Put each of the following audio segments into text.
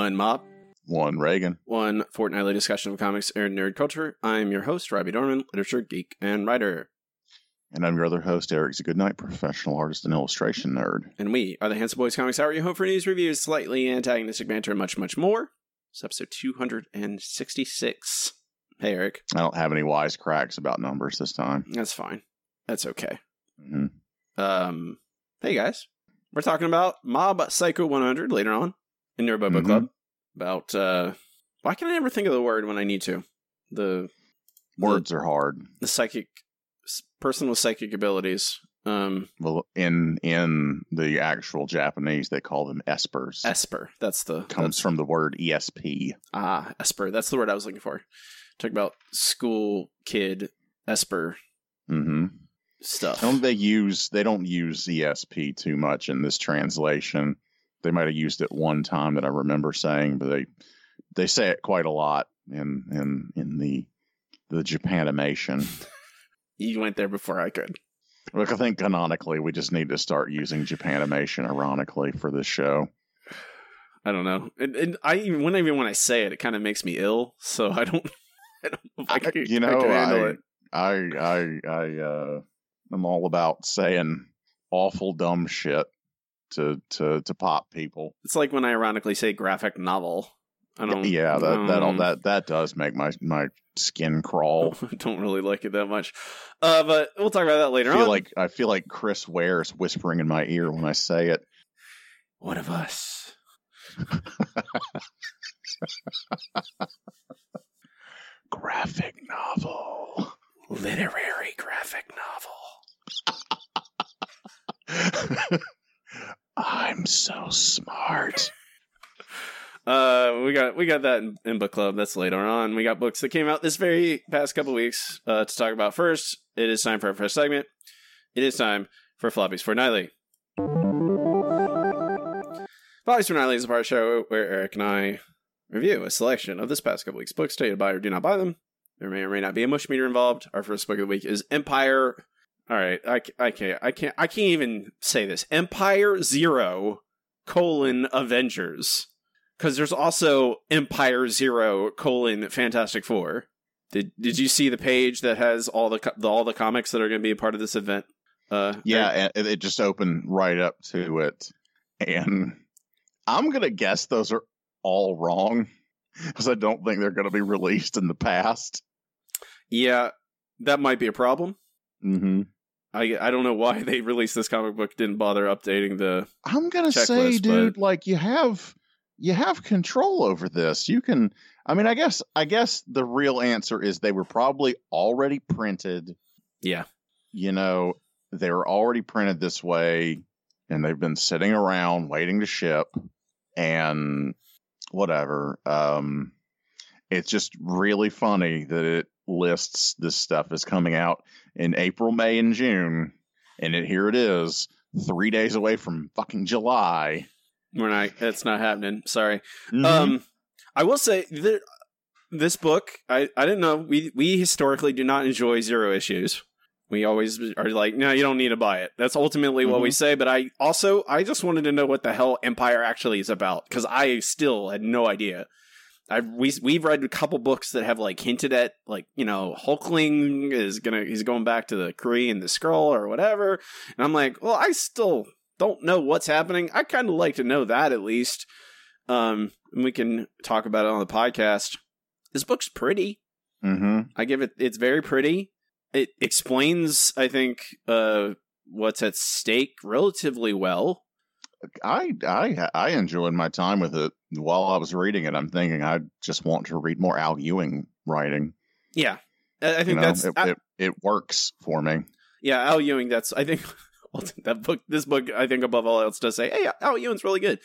One mob, One Reagan. one fortnightly discussion of comics and nerd culture. I'm your host, Robbie Dorman, literature geek and writer. And I'm your other host, Eric Goodnight, professional artist and illustration nerd. And we are the Handsome Boys Comics Hour, your home for news, reviews, slightly antagonistic banter, and much, much more. It's episode 266. Hey, Eric. I don't have any wise cracks about numbers this time. That's fine. That's okay. hmm Um, hey, guys. We're talking about Mob Psycho 100 later on in your Book. Club. About, uh, why can I never think of the word when I need to? The Words are hard. the psychic person with psychic abilities. Um, Well, in in the actual Japanese, they call them espers. Esper. That's the Comes that's, from the word ESP. ah Esper. That's the word I was looking for. Talk about school kid Esper hmm stuff. Don't they use? They don't use ESP too much in this translation. They might have used it one time that I remember saying, but they they say it quite a lot in in in the the Japanimation. You went there before I could. Look, I think canonically we just need to start using Japanimation ironically for this show. I don't know. And, and I even when even when I say it, it kind of makes me ill. So I don't. I don't know if I, I- can, you I know, I- it. I I I uh I'm all about saying awful dumb shit to to to pop people. It's like when I ironically say graphic novel. I don't. yeah, that that all um, that that does make my my skin crawl. I don't really like it that much. Uh, but we'll talk about that later I feel on. like I feel like Chris Ware is whispering in my ear when I say it. one of us. Graphic novel. Literary graphic novel. I'm so smart. Uh, we got we got that in, in book club. That's later on. We got books that came out this very past couple weeks uh, to talk about. First, it is time for our first segment. It is time for Floppies Fortnightly. Floppies Fortnightly is a part of the show where Eric and I review a selection of this past couple weeks' books. Stated buy or do not buy them. There may or may not be a mush meter involved. Our first book of the week is Empire. All right, I, I can't I can't I can't even say this. Empire Zero colon Avengers because there's also Empire Zero colon Fantastic Four. Did Did you see the page that has all the, the all the comics that are going to be a part of this event? Uh, Yeah, it just opened right up to it. And I'm going to guess those are all wrong because I don't think they're going to be released in the past. yeah, that might be a problem. hmm I I don't know why they released this comic book. Didn't bother updating the. I'm going to say, dude, but- like you have you have control over this. You can I mean, I guess I guess the real answer is they were probably already printed. Yeah, You know, they were already printed this way and they've been sitting around waiting to ship and whatever. Um it's just really funny that it lists this stuff is coming out in April, May, and June, and it here it is, three days away from fucking July. we're not. That's not happening. Sorry. Mhm. Um, I will say that this book, I, I didn't know. We we historically do not enjoy zero issues. We always are like, no, you don't need to buy it. That's ultimately what we say. But I also, I just wanted to know what the hell Empire actually is about because I still had no idea. I we we've read a couple books that have like hinted at like you know Hulkling is gonna he's going back to the Kree and the Skrull or whatever, and I'm like, well, I still don't know what's happening. I kind of like to know that at least. Um, and we can talk about it on the podcast. This book's pretty. Mhm. I give it. It's very pretty. It explains, I think, uh, what's at stake relatively well. I I I enjoyed my time with it. While I was reading it, I'm thinking I just want to read more Al Ewing writing. Yeah, I think You know, that's it, I- it, it works for me. yeah. Al Ewing. That's I think that book, this book, I think above all else does say, hey, Al Ewing's really good.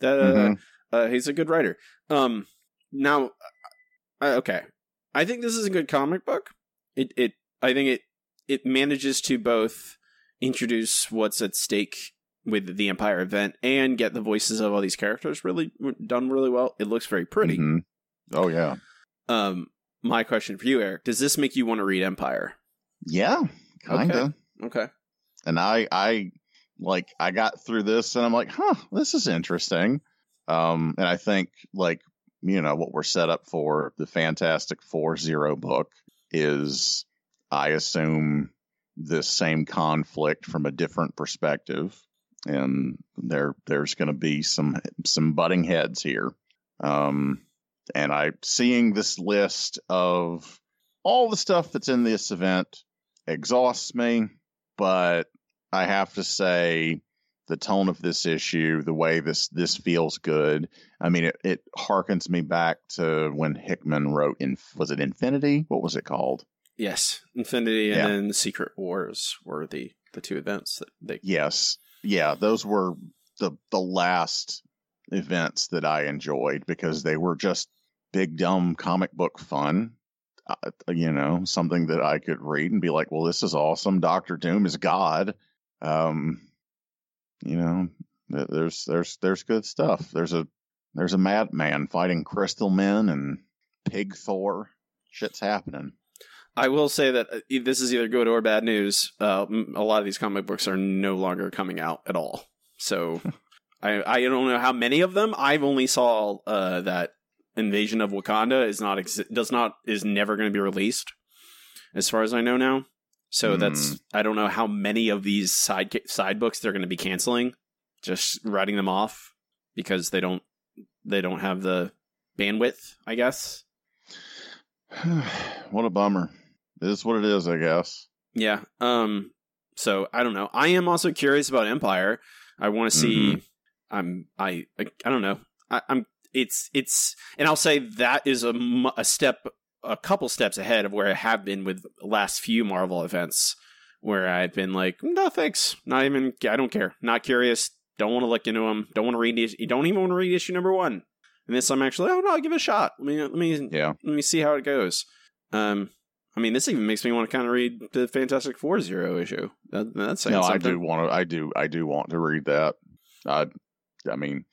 That uh, Mhm. uh, he's a good writer. Um, now, uh, okay, I think this is a good comic book. It, it, I think it, it manages to both introduce what's at stake with the Empire event and get the voices of all these characters really done really well. It looks very pretty. Mhm. Oh yeah, Um, my question for you, Eric, does this make you want to read Empire? yeah, kind of. Okay. and I I like I got through this and I'm like, huh, this is interesting. Um, and I think like you know what we're set up for the Fantastic Four Zero book is I assume this same conflict from a different perspective, and there there's going to be some some butting heads here. Um, and I seeing this list of all the stuff that's in this event exhausts me but I have to say the tone of this issue, the way this this feels good. I mean, it, it harkens me back to when Hickman wrote in was it Infinity? What was it called? Yes, Infinity Yeah. and then Secret Wars were the the two events that they. Yes, yeah, those were the the last events that I enjoyed because they were just big dumb comic book fun. Uh, you know, something that I could read and be like, "Well, this is awesome. Doctor Doom is God." Um, you know, there's there's there's good stuff. There's a there's a madman fighting crystal men and pig Thor. Shit's happening. I will say that uh, this is either good or bad news. Uh, a lot of these comic books are no longer coming out at all. So I I don't know how many of them. I've only saw uh, that Invasion of Wakanda is not does not is never going to be released, as far as I know now. So Hmm. that's I don't know how many of these side side books they're going to be canceling, just writing them off because they don't they don't have the bandwidth. I guess. what a bummer. It is what it is, I guess. Yeah. Um. So I don't know. I am also curious about Empire. I want to see. I'm. I. I. I don't know. I, I'm. It's. It's. And I'll say that is a, a step, a couple steps ahead of where I have been with the last few Marvel events, where I've been like, no thanks, not even. I don't care. Not curious. Don't want to look into them. Don't want to read. You don't even want to read issue number one. And this, I'm actually. Oh no, I'll give it a shot. Let me. Let me Yeah. let me see how it goes. Um, I mean, this even makes me want to kind of read the Fantastic Four Zero issue. That, that's no, I do want to. I do. I do want to read that. I, I mean,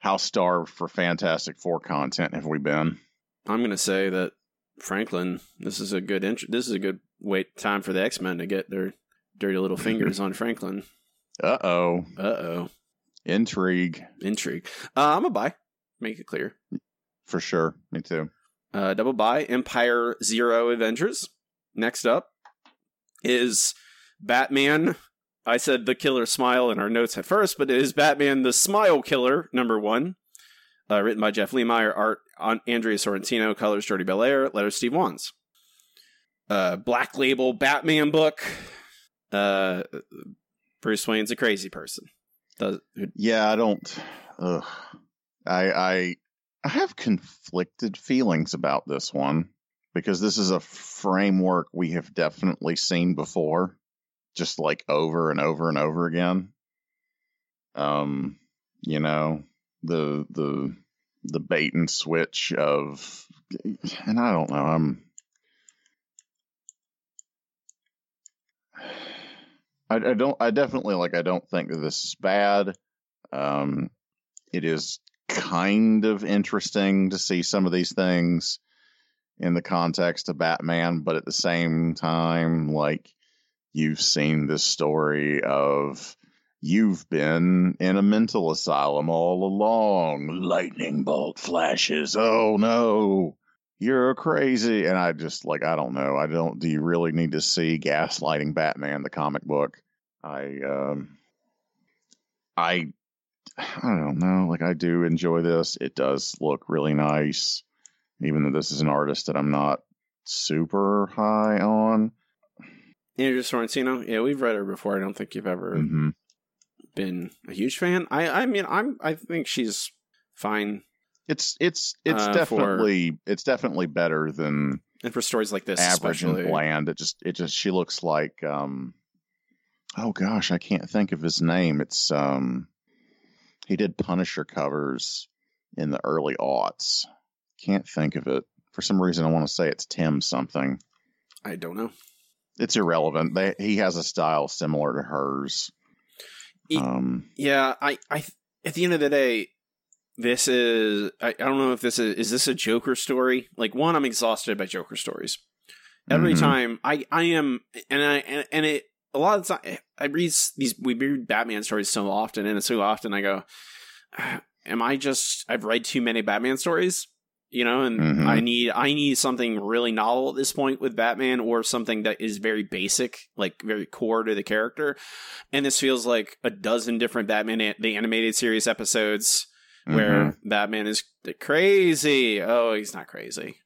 how starved for Fantastic Four content have we been? I'm going to say that Franklin. This is a good. Int- this is a good wait time for the X Men to get their dirty little fingers on Franklin. Uh oh, Uh oh, intrigue intrigue. Uh, I'm a buy. Make it clear. for sure. Me too. Uh, double buy. Empire Zero Avengers. Next up is Batman. I said the killer smile in our notes at first, but it is Batman the Smile Killer, number one. Uh, written by Jeff Lemire, art on Andrea Sorrentino, colors Jordie Bellaire, letters Steve Wands. Uh, Black Label Batman book. Uh, Bruce Wayne's a crazy person. Does, Yeah, I don't. Ugh. I I I have conflicted feelings about this one because this is a framework we have definitely seen before, just like over and over and over again. Um, you know the the the bait and switch of, and I don't know. I'm. I, don't. I definitely like. I don't think that this is bad. Um, it is kind of interesting to see some of these things in the context of Batman, but at the same time, like you've seen this story of you've been in a mental asylum all along. Lightning bolt flashes. Oh no. You're crazy. And I just like I don't know. I don't do you really need to see gaslighting Batman the comic book? I um I I don't know. Like I do enjoy this. It does look really nice, even though this is an artist that I'm not super high on. Andrea Sorrentino. Yeah, we've read her before. I don't think you've ever hmm been a huge fan. I I mean I'm I think she's fine. It's it's it's Uh, for- definitely it's definitely better than And for stories like this average especially. and bland. It just it just she looks like um oh gosh, I can't think of his name. It's um, he did Punisher covers in the early aughts. Can't think of it for some reason. I want to say it's Tim something. I don't know. It's irrelevant. They, he has a style similar to hers. Um, Yeah, I, I, at the end of the day, this is. I, I don't know if this is. Is this a Joker story? Like one, I'm exhausted by Joker stories. Every Mhm. time I, I am, and I, and, and it. A lot of the time, I read these. We read Batman stories so often, and so often I go, "Am I just? I've read too many Batman stories." You know, and Mhm. I need I need something really novel at this point with Batman, or something that is very basic, like very core to the character. And this feels like a dozen different Batman the animated series episodes where mhm. Batman is crazy. Oh, he's not crazy.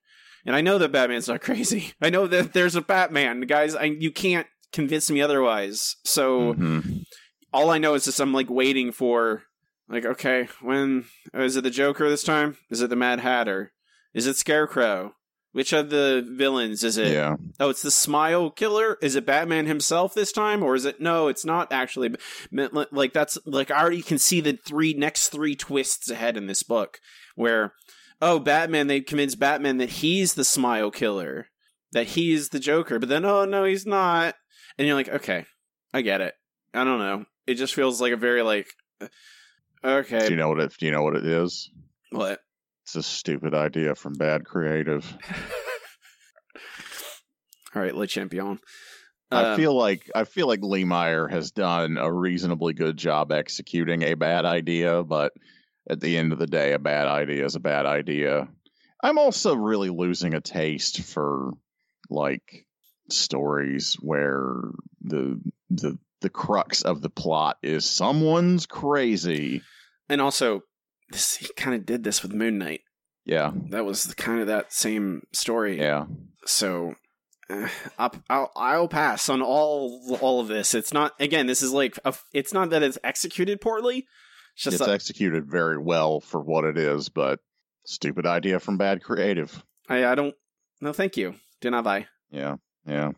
And I know that Batman's not crazy. I know that there's a Batman, guys. I you can't convince me otherwise. So Mhm. all I know is just I'm like waiting for like okay, when is it the Joker this time? Is it the Mad Hatter? Is it Scarecrow? Which of the villains is it? yeah, Oh, it's the Smile Killer. Is it Batman himself this time, or is it no? It's not actually. Like that's like I already can see the three next three twists ahead in this book, where oh, Batman they convince Batman that he's the Smile Killer, that he's the Joker, but then oh no, he's not, and you're like, okay, I get it. I don't know. It just feels like a very like okay. do you know what it? Do you know what it is? what It's a stupid idea from bad creative. all right, Le Champion. I Um, feel like I feel like Lemire has done a reasonably good job executing a bad idea, but at the end of the day, a bad idea is a bad idea. I'm also really losing a taste for like stories where the the the crux of the plot is someone's crazy. and also this he kind of did this with Moon Knight. Yeah, that was kind of that same story. yeah. So uh, I'll, I'll I'll pass on all all of this. It's not again. This is like a, it's not that it's executed poorly. It's just It's that executed very well for what it is, but stupid idea from bad creative. I I don't. No, thank you. Do not buy. Yeah, yeah.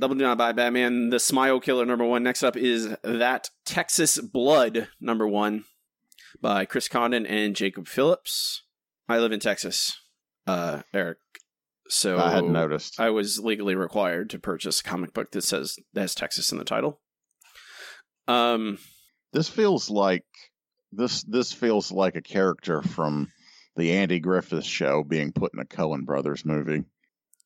Double do not buy Batman. The Smile Killer number one. Next up is that Texas Blood number one by Chris Condon and Jacob Phillips. I live in Texas, uh, Eric. So I hadn't noticed. I was legally required to purchase a comic book that says that has Texas in the title. Um, This feels like this this feels like a character from the Andy Griffith show being put in a Coen Brothers movie.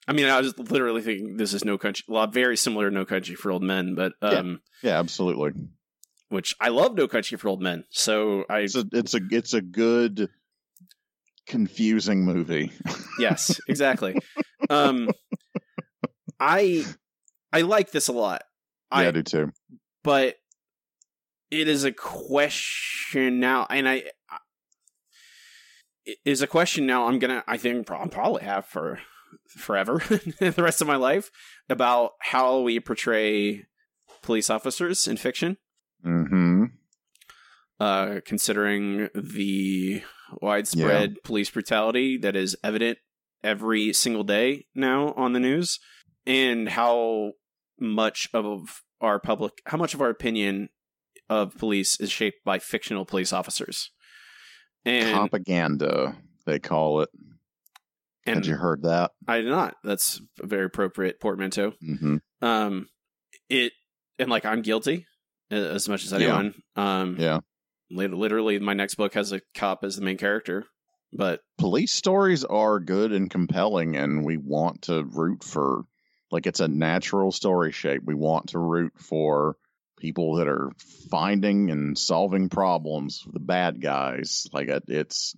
I mean, I was literally thinking this is No Country, well, very similar to No Country for Old Men, but um, Yeah, absolutely. which I love No Country for Old Men. So I It's a it's a it's a good confusing movie. yes, exactly. um, I I like this a lot. yeah, I I do too. but it is a question now, and I it is a question now. I'm gonna, I think, I'll probably have for forever, the rest of my life, about how we portray police officers in fiction. Mm-hmm. Uh, considering the widespread police brutality that is evident every single day now on the news, and how much of our public, how much of our opinion of police is shaped by fictional police officers. And Copaganda, they call it. And Had you heard that? I did not. That's a very appropriate portmanteau. Mm-hmm. Um, it and like I'm guilty as much as anyone. Um, Yeah. literally, my next book has a cop as the main character, but Police stories are good and compelling, and we want to root for like it's a natural story shape. We want to root for people that are finding and solving problems, with the bad guys. Like it's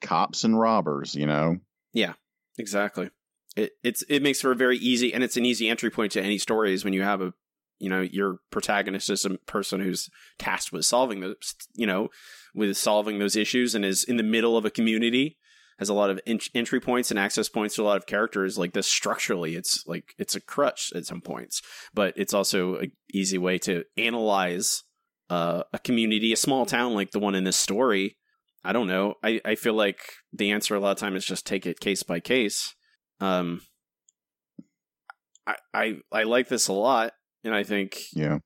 cops and robbers, you know. Yeah, exactly. It it's it makes for a very easy and it's an easy entry point to any stories when you have a you know your protagonist is a person who's tasked with solving those you know with solving those issues and is in the middle of a community has a lot of en- entry points and access points to a lot of characters like this structurally it's like it's a crutch at some points but it's also an easy way to analyze uh, a community a small town like the one in this story I don't know. I, I feel like the answer a lot of time is just take it case by case. Um, I, I I like this a lot, and I think Yeah.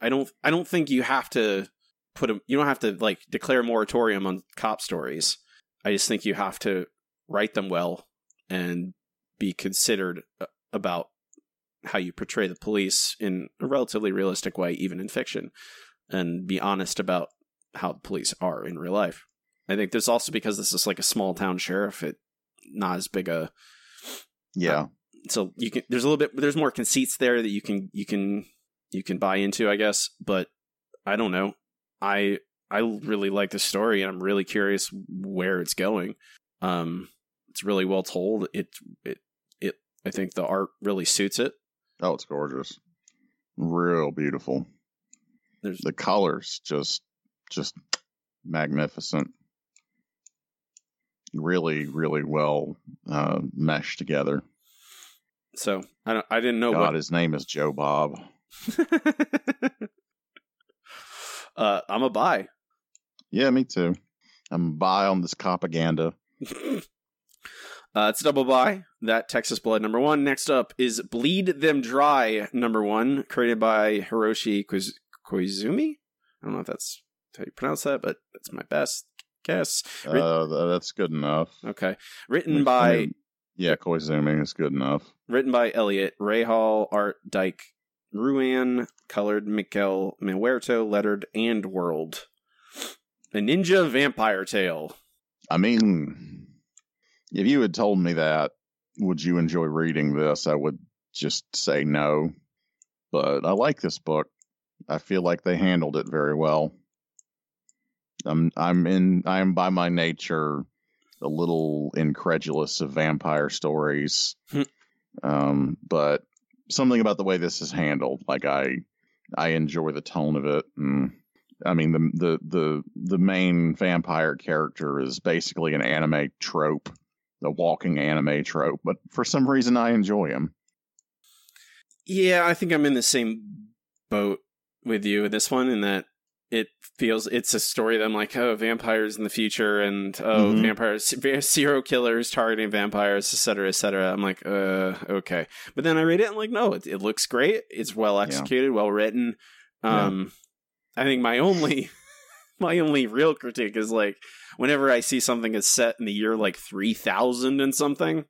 I don't I don't think you have to put a you don't have to like declare a moratorium on cop stories. I just think you have to write them well and be considered uh, about how you portray the police in a relatively realistic way, even in fiction, and be honest about how the police are in real life. I think there's also because this is like a small town sheriff, it not as big a Yeah. so you can there's a little bit there's more conceits there that you can you can you can buy into i guess but i don't know i i really like the story and i'm really curious where it's going um it's really well told it it it i think the art really suits it Oh, it's gorgeous. Real beautiful. there's The colors just just magnificent. Really, really well uh, meshed together. so i don't i didn't know God, his name is Joe Bob. uh i'm a buy Yeah, me too. I'm buy on this copaganda. Uh, it's a double buy. That Texas Blood number one. Next up is Bleed Them Dry number one, created by Hiroshi Koiz- Koizumi. I don't know if that's how you pronounce that, but that's my best guess. Writ- Uh, that's good enough. Okay, written by mean, yeah, Koizumi is good enough. written by Eliot Rahal, art Dike Ruan, colored Miquel Muerto, lettered and world. A ninja vampire tale. I mean, if you had told me that, would you enjoy reading this? I would just say no. But I like this book. I feel like they handled it very well. I'm I'm in I'm by my nature a little incredulous of vampire stories. Hmm. um, but something about the way this is handled, like I I enjoy the tone of it and I mean the the the the main vampire character is basically an anime trope, the walking anime trope, but for some reason I enjoy him. Yeah, I think I'm in the same boat with you with this one in that it feels it's a story that I'm like, oh, vampires in the future and oh, Mhm. vampires, va- serial killers targeting vampires, et cetera, et cetera. I'm like, uh, okay. But then I read it and like, no, it, it looks great. It's well executed, well written. Yeah. Um, I think my only, my only real critique is like, whenever I see something that's set in the year like 3000 and something,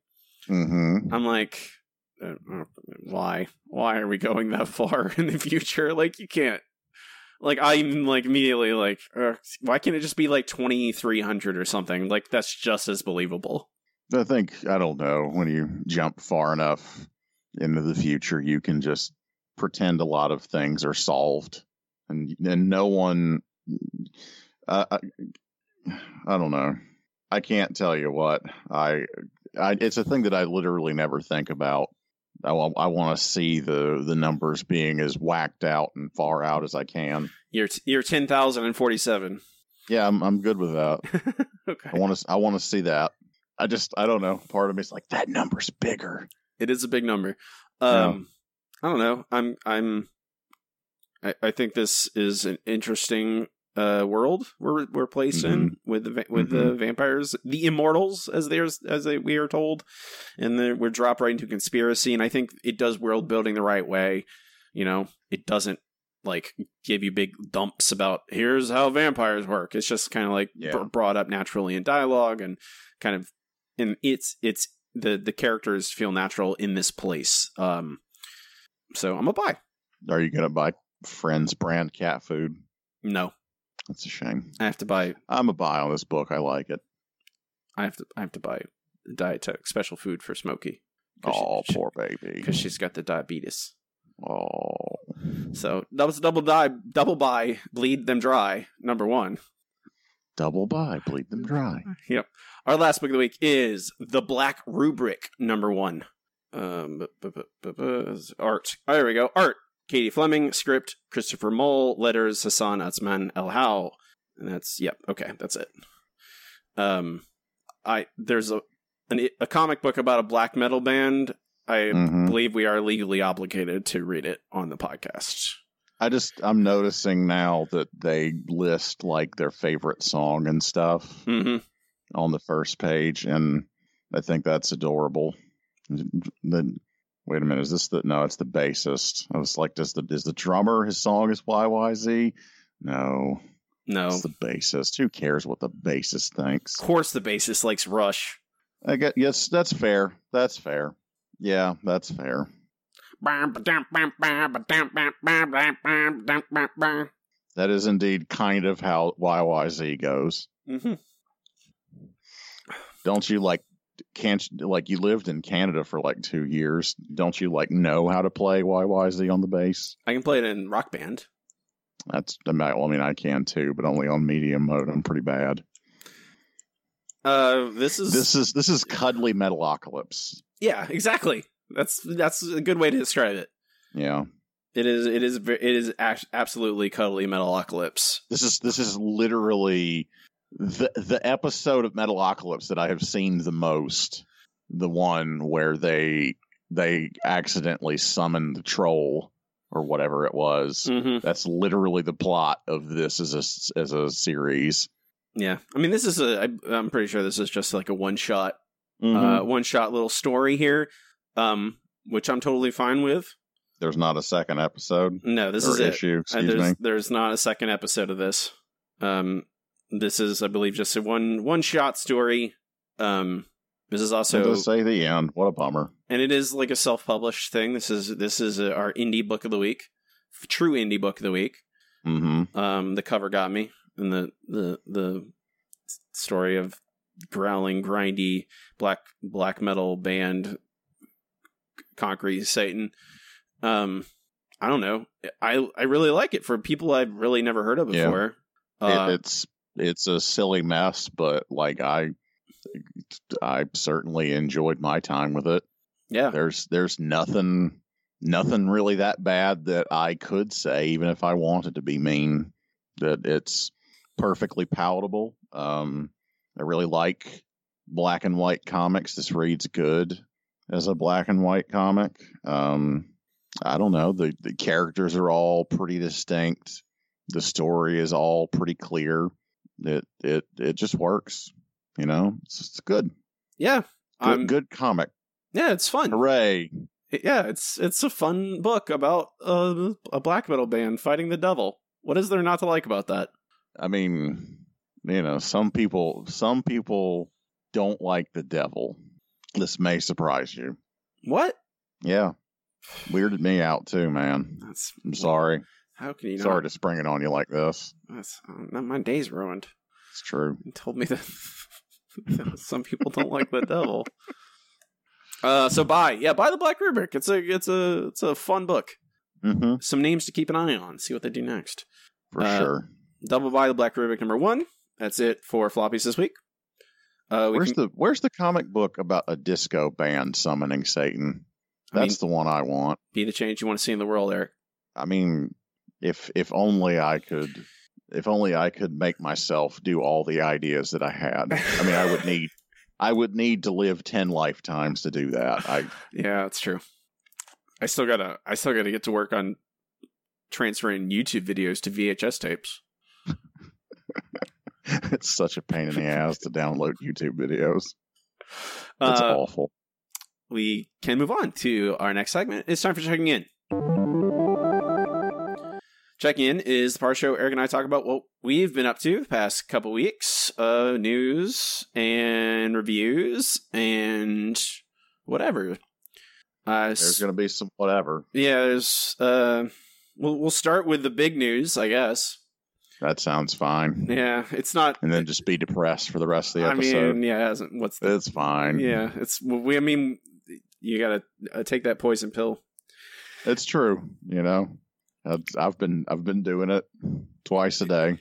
Mm-hmm. I'm like, uh, uh, why? Why are we going that far in the future? Like, you can't. Like, I'm like immediately like, why can't it just be like 2300 or something? Like, that's just as believable. I think I don't know when you jump far enough into the future, you can just pretend a lot of things are solved, and and no one. Uh, I, I don't know. I can't tell you what I. I it's a thing that I literally never think about. I, I want to see the the numbers being as whacked out and far out as I can. Year, t- year 10,047. Yeah, I'm I'm good with that. okay. I want to I want to see that. I just I don't know. Part of me is like that number's bigger. It is a big number. Yeah. Um, I don't know. I'm, I'm, I, I think this is an interesting uh world we're we're placed in with the with the vampires, the immortals, as there's as they, we are told, and then we're dropped right into conspiracy. And I think it does world building the right way. You know, it doesn't like give you big dumps about here's how vampires work. It's just kind of like Yeah. br- brought up naturally in dialogue and kind of, and it's it's the the characters feel natural in this place. Um, so I'm a buy. Are you gonna buy Friends brand cat food? No, That's a shame. I have to buy. I'm a buy on this book. I like it. I have to. I have to buy dietetic special food for Smokey. Oh, poor baby. because she's got the diabetes. Oh, So that was a double die, double buy, bleed them dry. Number one. double buy, bleed them dry. Yep. Our last book of the week is The Black Rubric, number one. Um, bu- bu- bu- art. Oh, there we go. Art. Katie Fleming. Script. Christopher Mole. Letters. Hassan Otsmane-Elhaou. And that's yep. Okay, that's it. Um, I there's a an, a comic book about a black metal band. I Mhm. believe we are legally obligated to read it on the podcast. I just I'm noticing now that they list like their favorite song and stuff hmm on the first page, and I think that's adorable. The Wait a minute, is this the no? It's the bassist. I was like, does the is the drummer his song is YYZ? No, No. it's the bassist. Who cares what the bassist thinks? Of course, the bassist likes Rush. I get yes, that's fair. That's fair. Yeah, that's fair. That is indeed kind of how YYZ goes. Mm-hmm. Don't you like? Can't like you lived in Canada for like two years? Don't you like know how to play YYZ on the bass? I can play it in Rock Band. That's I mean, well, I mean I can too, but only on medium mode. I'm pretty bad. Uh, this is This is this is cuddly metalocalypse. yeah, exactly. That's that's a good way to describe it. Yeah, It is it is it is absolutely cuddly metalocalypse. this is this is literally the the episode of Metalocalypse that I have seen the most. The one where they they accidentally summoned the troll or whatever it was. Mm-hmm. That's literally the plot of this as a as a series. Yeah, I mean, this is a. I, I'm pretty sure this is just like a one shot, Mhm. uh, one shot little story here, um, which I'm totally fine with. There's not a second episode No, this is it. issue. Uh, Excuse there's me. there's not a second episode of this. Um, this is, I believe, just a one one shot story. Um, this is So also, to say the end. What a bummer. and it is like a self published thing. This is this is uh our indie book of the week, true indie book of the week. hmm Um, the cover got me, and the the the story of growling, grindy black black metal band, Concrete Satan. Um, I don't know. I I really like it for people I've really never heard of Yeah. before. Uh, it, it's it's a silly mess, but like I I certainly enjoyed my time with it. yeah, There's there's nothing nothing really that bad that I could say, even if I wanted to be mean. That it's perfectly palatable. Um, I really like black and white comics. This reads good as a black and white comic. Um, I don't know. The the characters are all pretty distinct. The story is all pretty clear. It it it just works. You know, it's, it's good. yeah. Good, I'm good comic. yeah. It's fun. Hooray! Yeah, it's it's a fun book about a, a black metal band fighting the devil. What is there not to like about that? I mean, you know, some people some people don't like the devil. This may surprise you. What? Yeah. Weirded me out too, man. That's I'm sorry. How can you not? Sorry to spring it on you like this. That's uh, my day's ruined. It's true. You told me that some people don't like the devil. Uh, so buy, yeah, buy the Black Rubric. It's a, it's a, it's a fun book. hmm Some names to keep an eye on. See what they do next. For Uh, sure. Double buy the Black Rubric number one. That's it for floppies this week. Uh, we Where's can, the Where's the comic book about a disco band summoning Satan? I mean- That's the one I want. be the change you want to see in the world, Eric. I mean, if if only I could, if only I could make myself do all the ideas that I had. I mean, I would need, I would need to live ten lifetimes to do that. I Yeah, that's true. I still gotta, I still gotta get to work on transferring YouTube videos to VHS tapes. it's such a pain in the ass to download YouTube videos. It's Uh, awful. we can move on to our next segment. It's time for checking in. Checking in is the part show Eric and I talk about what we've been up to the past couple weeks, uh, news and reviews and whatever. Uh, There's going to be some whatever. yeah, there's. Uh, we'll we'll start with the big news, I guess. That sounds fine. Yeah, it's not. And then just be depressed for the rest of the episode. I mean, yeah, it hasn't- what's the it's fine. Yeah, it's we. I mean, you gotta uh, take that poison pill. It's true. You know, I've, I've been I've been doing it twice a day.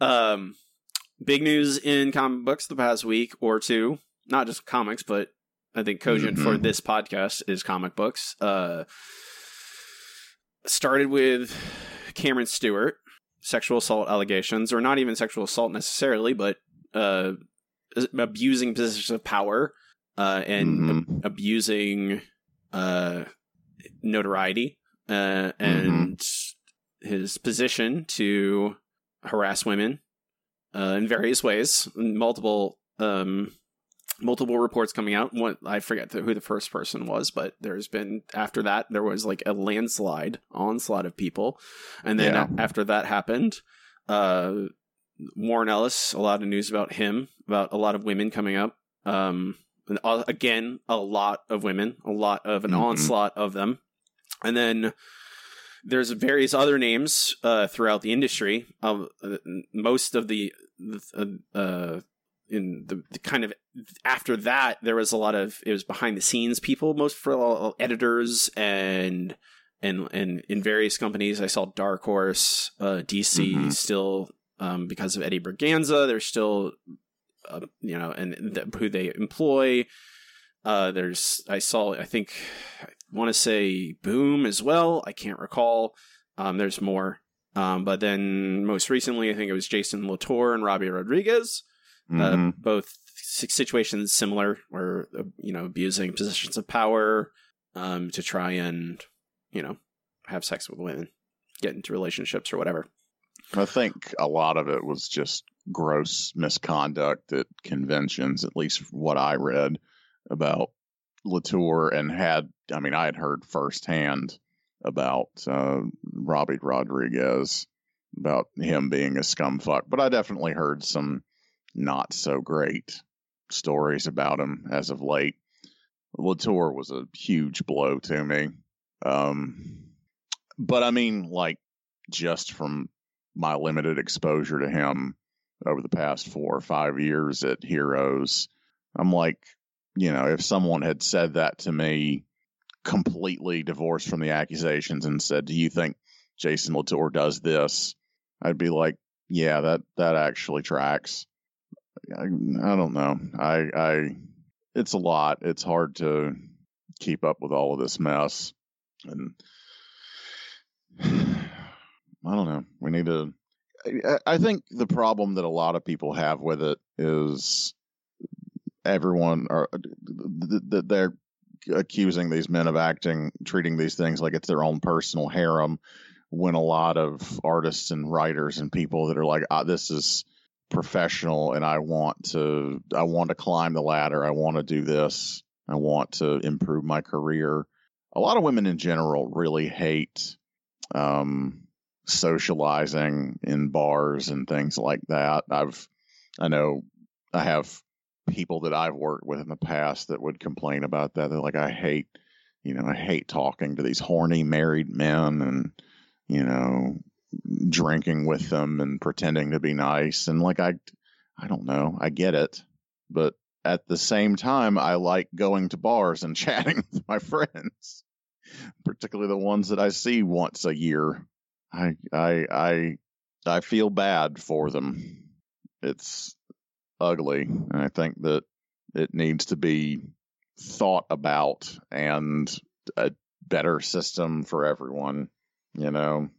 Um, big news in comic books the past week or two. Not just comics, but I think cogent for Mhm. this podcast is comic books. Uh, started with Cameron Stewart sexual assault allegations, or not even sexual assault necessarily, but uh, abusing positions of power uh, and Mhm. abusing uh, notoriety uh, and his position to harass women uh, in various ways, multiple um, multiple reports coming out. One, I forget who the first person was, but there's been after that there was like a landslide onslaught of people, and then Yeah. after that happened, uh, Warren Ellis, a lot of news about him, about a lot of women coming up. Um, again, a lot of women, a lot of an Mhm. onslaught of them, and then there's various other names uh, throughout the industry. Um, uh, most of the uh, uh, in the, the kind of after that, there was a lot of it was behind the scenes people, most for all, editors and and and in various companies. I saw Dark Horse, uh, DC Mhm. still um, because of Eddie Berganza. They're still uh, you know, and th- who they employ. Uh, there's I saw I think I want to say Boom as well. I can't recall. Um, there's more. Um, but then most recently, I think it was Jason Latour and Robbi Rodriguez uh, Mhm. both situations similar where uh, you know abusing positions of power um, to try and you know have sex with women get into relationships or whatever I think a lot of it was just gross misconduct at conventions, at least what I read about Latour and had, I mean, I had heard firsthand about uh, Robbi Rodriguez, about him being a scumfuck, but I definitely heard some not so great stories about him as of late. Latour was a huge blow to me. Um, but I mean, like, just from my limited exposure to him over the past four or five years at Heroes, I'm like, you know, if someone had said that to me completely divorced from the accusations and said, Do you think Jason Latour does this? I'd be like, Yeah, that that actually tracks. I, I don't know. I I it's a lot. It's hard to keep up with all of this mess. And I don't know. We need to. I- think the problem that a lot of people have with it is everyone are that they're accusing these men of acting, treating these things like it's their own personal harem. When a lot of artists and writers and people that are like, ah, "This is professional, and I want to, I want to climb the ladder. I want to do this. I want to improve my career." A lot of women in general really hate um, socializing in bars and things like that. I've, I know, I have people that I've worked with in the past that would complain about that. They're like, I hate, you know, I hate talking to these horny married men and, you know, drinking with them and pretending to be nice. And like, I, I don't know, I get it, but at the same time, I like going to bars and chatting with my friends, particularly the ones that I see once a year. I, I, I, I feel bad for them. It's ugly, and I think that it needs to be thought about and a better system for everyone. You know,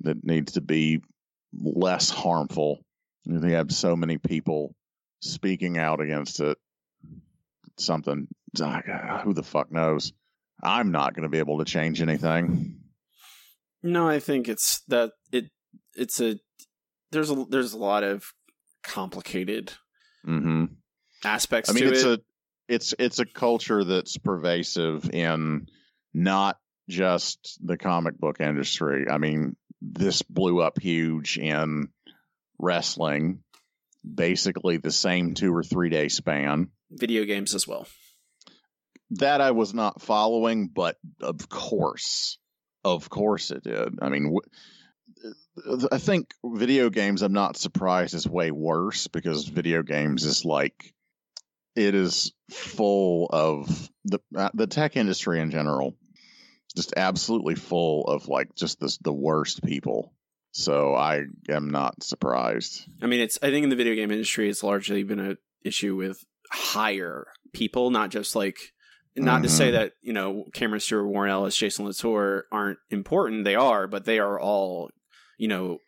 that needs to be less harmful. They have so many people speaking out against it. Something, ah, who the fuck knows? I'm not going to be able to change anything. No i think it's that it it's a there's a there's a lot of complicated hmm aspects I mean, it's it a it's it's a culture that's pervasive in not just the comic book industry. I mean, this blew up huge in wrestling, basically the same two or three day span. video games as well That I was not following, but of course, of course it did. I mean, wh- I think video games. I'm not surprised is way worse because video games is like it is full of the uh, the tech industry in general, just absolutely full of like just this the worst people. So I am not surprised. I mean, it's. I think in the video game industry, it's largely been a issue with higher people, not just like. Not to Mhm. say that you know Cameron Stewart, Warren Ellis, Jason Latour aren't important. They are, but they are all, you know,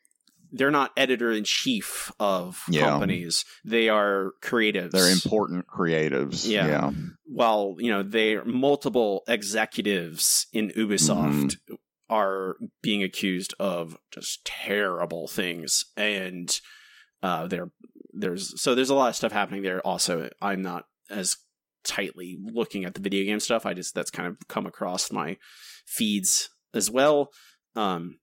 they're not editor in chief of Yeah. companies. They are creatives. They're important creatives. Yeah. yeah. While you know they multiple executives in Ubisoft are being accused of just terrible things, and uh, there there's so there's a lot of stuff happening there. Also, I'm not as tightly looking at the video game stuff. I just that's kind of come across my feeds as well. Um,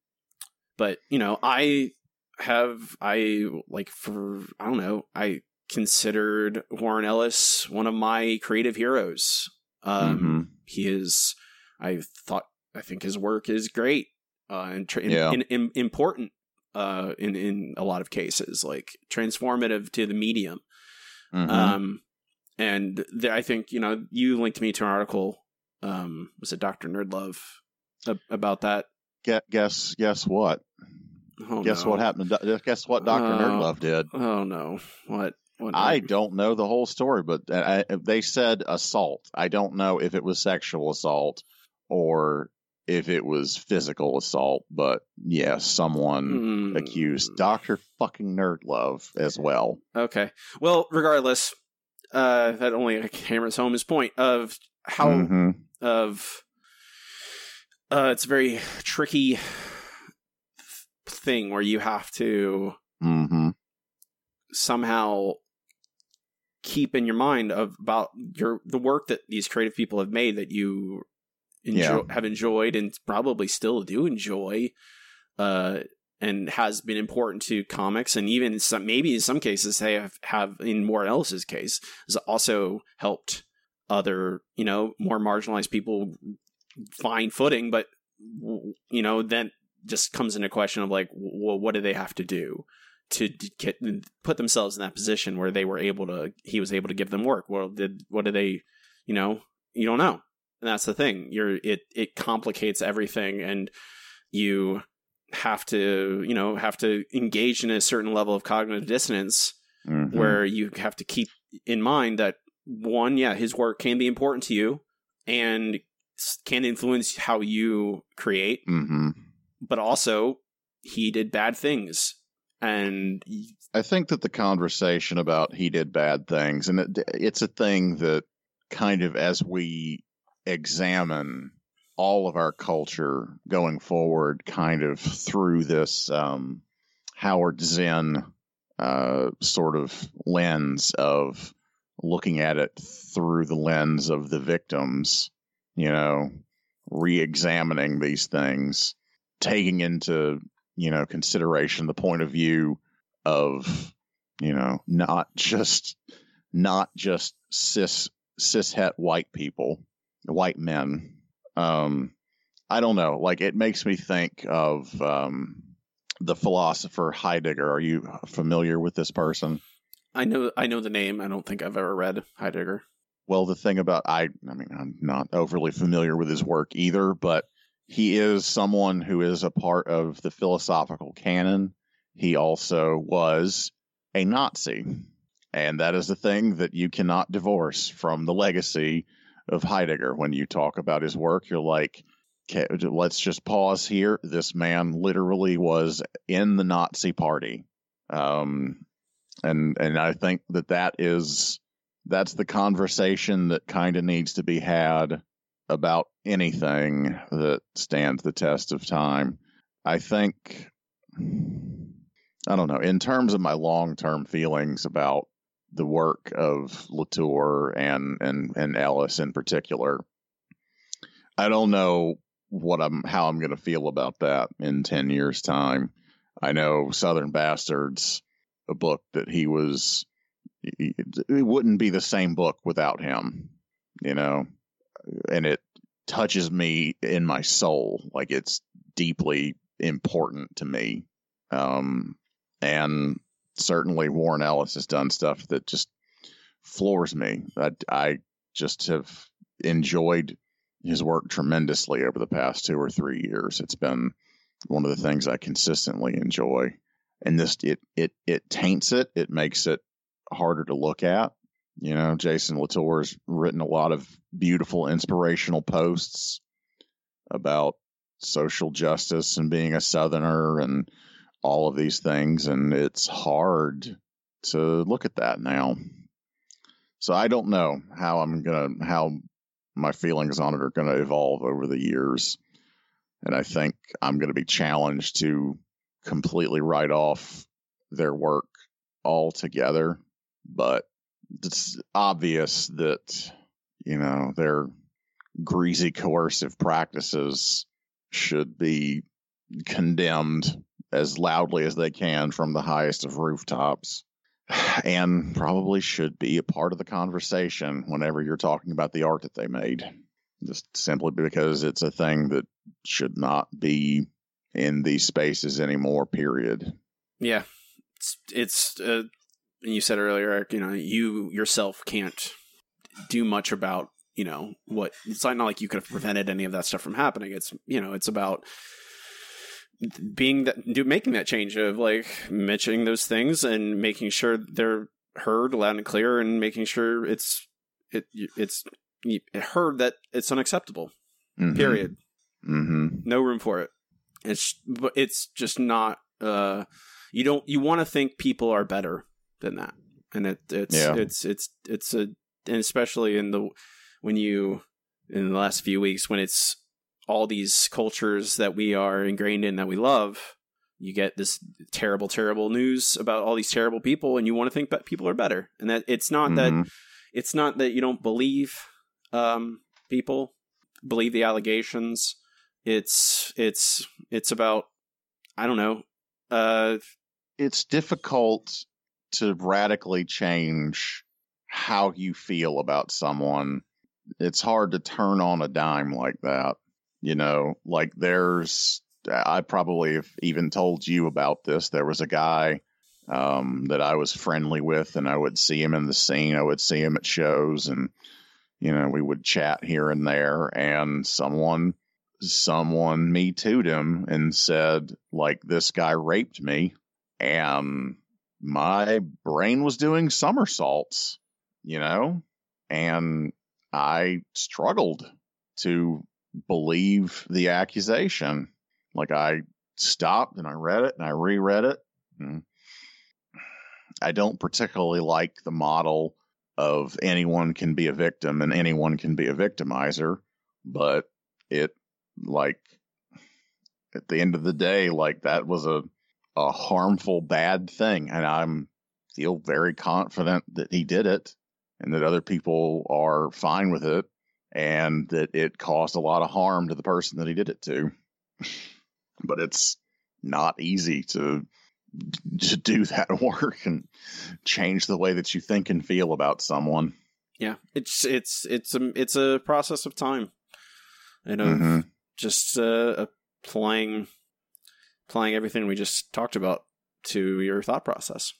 but you know, I have I like for I don't know I considered Warren Ellis one of my creative heroes. Um, Mhm. He is I thought I think his work is great uh, and, tra- Yeah. in, in, important uh, in in a lot of cases, like transformative to the medium. Mhm. Um, and there, I think you know you linked me to an article. Um, was it Doctor Nerdlove ab- about that? Gue- guess guess what? Oh, guess no. what happened? Guess what Doctor Uh, Nerdlove did? Oh no! What? what I don't know the whole story, but uh, I, they said assault. I don't know if it was sexual assault or if it was physical assault, but yes, someone Hmm. accused Doctor fucking Nerdlove as well. Okay. Well, regardless, uh, that only hammers home his point of how Mhm. of uh, it's a very tricky thing where you have to mm-hmm. somehow keep in your mind of about your the work that these creative people have made that you enjoy, have enjoyed and probably still do enjoy uh and has been important to comics and even some maybe in some cases they have, have in Warren Ellis's case has also helped other you know more marginalized people find footing but you know then just comes into question of like well what do they have to do to get put themselves in that position where they were able to he was able to give them work? Well did what did they you know you don't know. And that's the thing. You're it it complicates everything and you have to you know have to engage in a certain level of cognitive dissonance Mhm. where you have to keep in mind that one yeah his work can be important to you and can influence how you create Mhm. but also he did bad things and i think that the conversation about he did bad things, and it, it's a thing that kind of as we examine all of our culture going forward, kind of through this um, Howard Zinn uh, sort of lens of looking at it through the lens of the victims, you know, re examining these things, taking into you know consideration the point of view of you know not just not just cis cishet white people white men um i don't know. Like it makes me think of um the philosopher heidegger. Are you familiar with this person? I know i know the name. I don't think i've ever read heidegger. Well the thing about i i mean i'm not overly familiar with his work either but he is someone who is a part of the philosophical canon. He also was a nazi. And that is the thing that you cannot divorce from the legacy of heidegger when you talk about his work. You're like okay, let's just pause here. This man literally was in the nazi party. Um and and i think that that is that's the conversation that kind of needs to be had about anything that stands the test of time. I think, I don't know, in terms of my long term feelings about the work of Latour and, and, and Ellis in particular, I don't know what I'm, how I'm going to feel about that in 10 years' time. I know Southern Bastards, a book that he was, it wouldn't be the same book without him, you know, and it touches me in my soul. Like it's deeply important to me. Um, and certainly Warren Ellis has done stuff that just floors me. I, I just have enjoyed his work tremendously over the past two or three years. It's been one of the things I consistently enjoy. And this, it, it, it taints it. It makes it harder to look at. You know, Jason Latour has written a lot of beautiful, inspirational posts about social justice and being a Southerner and all of these things. And it's hard to look at that now. So I don't know how I'm to, how my feelings on it are to evolve over the years. And I think I'm to be challenged to completely write off their work altogether. But it's obvious that you know their greasy coercive practices should be condemned as loudly as they can from the highest of rooftops and probably should be a part of the conversation whenever you're talking about the art that they made just simply because it's a thing that should not be in these spaces anymore period Yeah, it's it's. Uh, you said earlier, Eric. You know, you yourself can't do much about you know what. It's not like you could have prevented any of that stuff from happening. It's you know, it's about being that do making that change of like mentioning those things and making sure they're heard loud and clear and making sure it's it it's heard that it's unacceptable Mhm. period Mhm. no room for it it's but it's just not uh you don't you want to think people are better than that and it it's Yeah. it's it's it's a and especially in the when you in the last few weeks when it's all these cultures that we are ingrained in that we love you get this terrible terrible news about all these terrible people and you want to think that people are better and that it's not that Mhm. it's not that you don't believe um, people believe the allegations it's it's it's about i don't know uh it's difficult to radically change how you feel about someone. It's hard to turn on a dime like that. You know, like there's, I probably have even told you about this. There was a guy um, that I was friendly with, and I would see him in the scene. I would see him at shows, and, you know, we would chat here and there. And someone, someone me too'd him and said, like, this guy raped me and my brain was doing somersaults, you know, and I struggled to believe the accusation. Like I stopped and I read it and I reread it. Mm. I don't particularly like the model of anyone can be a victim and anyone can be a victimizer, but it like at the end of the day, like that was a a harmful bad thing and i'm feel very confident that he did it and that other people are fine with it and that it caused a lot of harm to the person that he did it to. But it's not easy to to do that work and change the way that you think and feel about someone. Yeah it's it's it's a it's a process of time and of Mhm. just uh applying applying everything we just talked about to your thought process.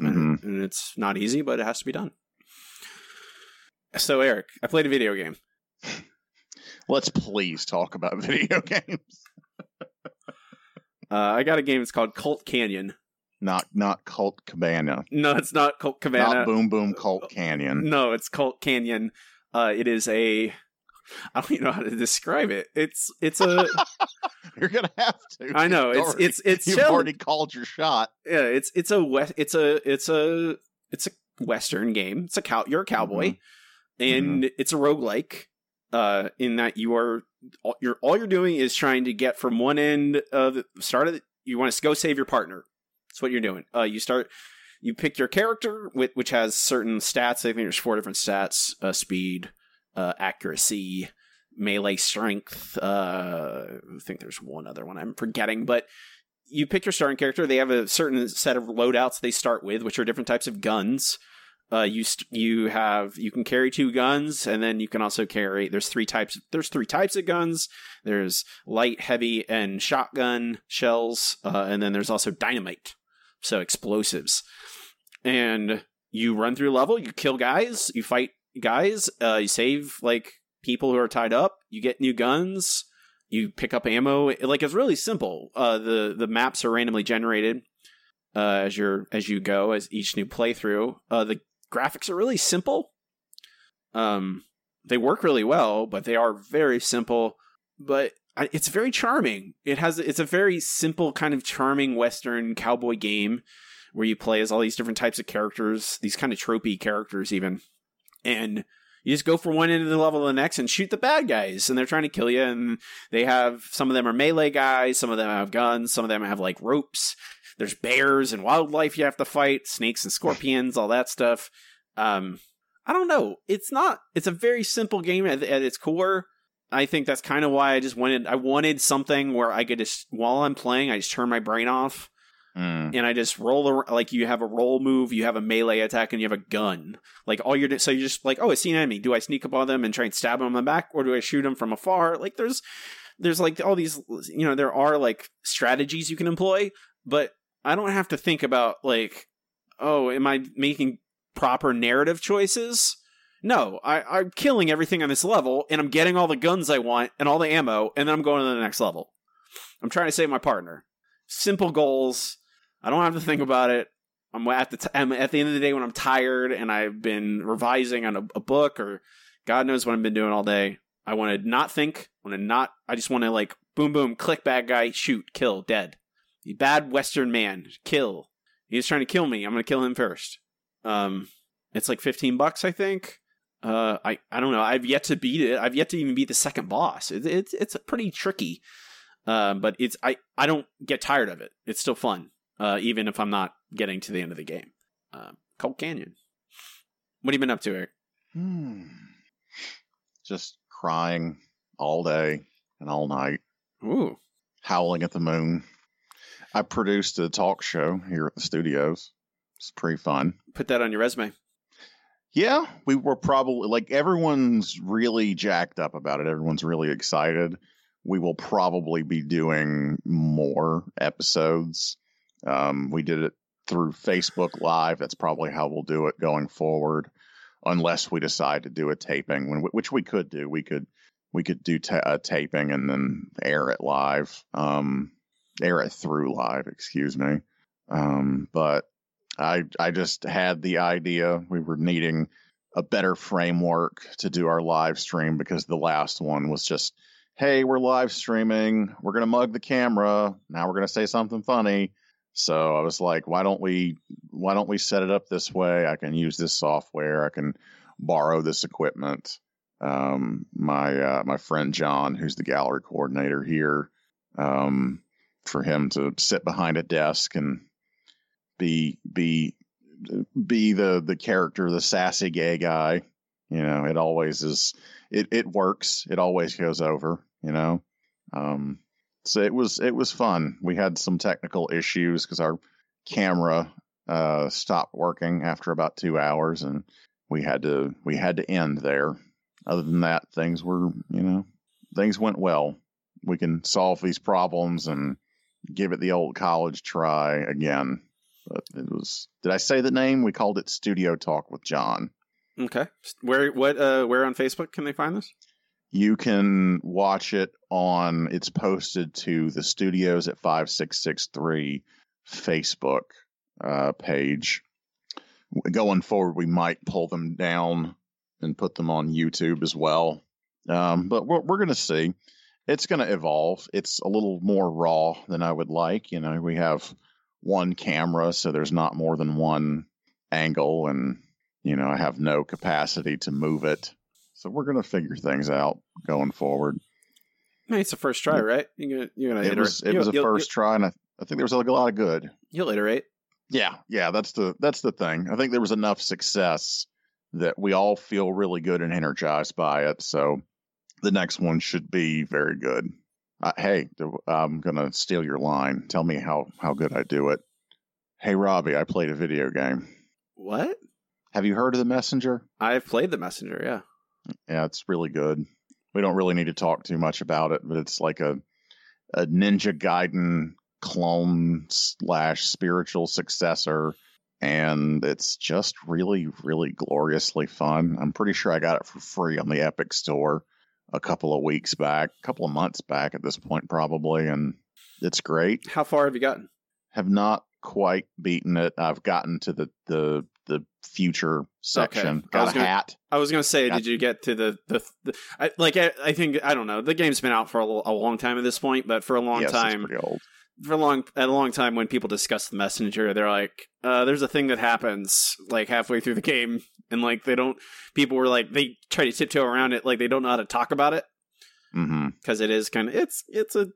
Mhm. and, and it's not easy but it has to be done. So eric i played a video game let's please talk about video games uh, i got a game it's called colt canyon not not colt cabana no it's not colt cabana not boom boom colt canyon No, it's Colt Canyon. Uh, it is a. I don't even know how to describe it. It's it's a. You're gonna have to. I know it's already- it's it's You've already called your shot. yeah. It's it's a west. It's a it's a it's a western game. It's a cow. You're a cowboy, and it's a roguelike. Uh, in that you are all you're all you're doing is trying to get from one end of the start of the, you want to go save your partner. That's what you're doing. Uh, you start you pick your character which, which has certain stats. I think there's four different stats: uh, speed, uh, accuracy, melee strength. Uh, I think there's one other one I'm forgetting, but you pick your starting character. They have a certain set of loadouts they start with, which are different types of guns. Uh, you st- you have you can carry two guns, and then you can also carry. There's three types. There's three types of guns. There's light, heavy, and shotgun shells, uh, and then there's also dynamite, so explosives. And you run through level. You kill guys. You fight guys. Uh, you save like people who are tied up. You get new guns. You pick up ammo. Like it's really simple. Uh, the the maps are randomly generated uh, as you're as you go as each new playthrough. Uh, the graphics are really simple. Um, they work really well, but they are very simple. But it's very charming. It has it's a very simple kind of charming western cowboy game where you play as all these different types of characters, these kind of tropey characters even, and you just go from one end of the level to the next and shoot the bad guys, and they're trying to kill you. And they have some of them are melee guys, some of them have guns, some of them have like ropes. There's bears and wildlife you have to fight, snakes and scorpions, all that stuff. Um, I don't know. It's not. It's a very simple game at, at its core. I think that's kind of why I just wanted. I wanted something where I could just while I'm playing, I just turn my brain off Mm. and I just roll like you have a roll move, you have a melee attack, and you have a gun. Like all you're so you're just like, oh, I see an enemy. Do I sneak up on them and try and stab them in the back, or do I shoot them from afar? Like there's there's like all these you know there are like strategies you can employ, but I don't have to think about like oh, am I making proper narrative choices? No, I, I'm killing everything on this level, and I'm getting all the guns I want and all the ammo, and then I'm going to the next level. I'm trying to save my partner. Simple goals. I don't have to think about it. I'm at the t- I'm at the end of the day when I'm tired and I've been revising on a, a book or God knows what I've been doing all day. I want to not think. Want to not. I just want to like boom boom click bad guy shoot kill dead. You bad Western man kill. He's trying to kill me. I'm gonna kill him first. Um, it's like 15 bucks I think. Uh, I I don't know. I've yet to beat it. I've yet to even beat the second boss. It, it's it's pretty tricky. Um, but it's I I don't get tired of it. It's still fun uh, even if I'm not getting to the end of the game. Uh, Colt Canyon. What have you been up to, Eric? Hmm. Just crying all day and all night, Ooh, howling at the moon. I produced a talk show here at the studios. It's pretty fun. put that on your resume. Yeah, we were probably like everyone's really jacked up about it. Everyone's really excited. We will probably be doing more episodes. Um, we did it through Facebook Live. That's probably how we'll do it going forward, unless we decide to do a taping, which we could do. We could we could do ta- a taping and then air it live, um, it through live. Excuse me. Um, but I I just had the idea. We were needing a better framework to do our live stream because the last one was just hey we're live streaming. We're gonna mug the camera. Now we're gonna say something funny. So I was like why don't we why don't we set it up this way? I can use this software. I can borrow this equipment. Um, my uh, my friend John who's the gallery coordinator here um, for him to sit behind a desk and be be be the the character, the sassy gay guy. You know, it always is. It it works. It always goes over. You know, um, so it was it was fun. We had some technical issues because our camera uh, stopped working after about two hours, and we had to we had to end there. Other than that, things were you know things went well. We can solve these problems and give it the old college try again. But it was. Did I say the name? We called it Studio Talk with John. Okay, where what uh, where on Facebook can they find this? You can watch it on. It's posted to the Studios at five six six three Facebook uh, page. Going forward, we might pull them down and put them on YouTube as well. Um, but we're, we're going to see. It's going to evolve. It's a little more raw than I would like. You know, we have one camera, so there's not more than one angle, and you know, I have no capacity to move it. So we're going to figure things out going forward. Hey, it's the first try, right? You're gonna you're gonna It iterate. was it was a You'll- you'll- first try, and I, I think there was like a lot of good. You'll iterate. Yeah, yeah, that's the that's the thing. I think there was enough success that we all feel really good and energized by it. So the next one should be very good. Uh, hey, I'm gonna steal your line. Tell me how how good I do it. Hey, Robbie, I played a video game. What? Have you heard of the Messenger? I've played the messenger. Yeah. Yeah, it's really good. We don't really need to talk too much about it, but it's like a a Ninja Gaiden clone slash spiritual successor, and it's just really, really gloriously fun. I'm pretty sure I got it for free on the Epic Store a couple of weeks back, a couple of months back at this point, probably, and it's great. How far have you gotten? Have not quite beaten it. I've gotten to the the the future section. I Got was a gonna- hat. I was gonna say, Gotcha. did you get to the the, the I, like? I, I think I don't know. The game's been out for a long time at this point, but for a long yes, it's time, pretty old. for a long at a long time, when people discuss the messenger, they're like, uh, "There's a thing that happens like halfway through the game, and like they don't." People were like, they try to tiptoe around it, like they don't know how to talk about it because it is kind of it's it's a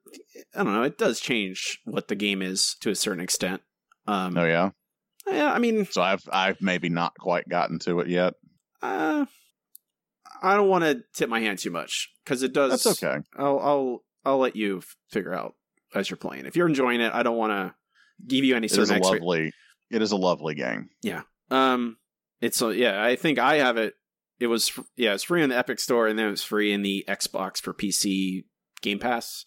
I don't know. It does change what the game is to a certain extent. Um, Oh yeah. Yeah, I mean, So I've I've maybe not quite gotten to it yet. uh, I don't want to tip my hand too much because it does. That's okay. I'll I'll I'll let you f- figure out as you're playing. If you're enjoying it, I don't want to give you any It is certain a lovely. It is a lovely game. Yeah. Um, it's uh, yeah. I think I have it. It was yeah. It's free in the Epic Store, and then it was free in the Xbox for PC Game Pass.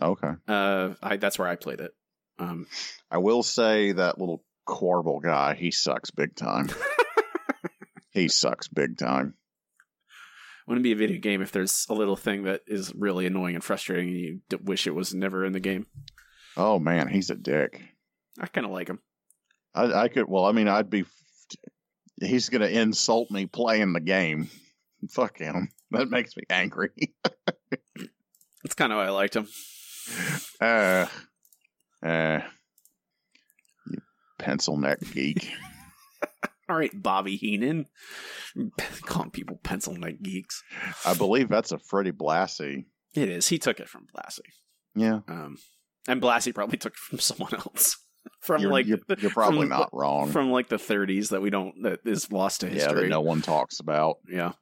Okay. Uh, I that's where I played it. Um, I will say that little Quarble guy, he sucks big time. he sucks big time. wouldn't be a video game if there's a little thing that is really annoying and frustrating, and you d- wish it was never in the game. Oh man, he's a dick. I kind of like him. I, I could. Well, I mean, I'd be. He's gonna insult me playing the game. Fuck him. That makes me angry. That's kind of why I liked him. uh, uh, you pencil neck geek. All right, Bobby Heenan, calling people pencil neck geeks. I believe that's a Freddie Blassie. It is. He took it from Blassie. Yeah, Um, and Blassie probably took it from someone else. From you're, like you're, you're probably from- not wrong. from like the 30s that we don't that is lost to history. yeah, that no one talks about. Yeah.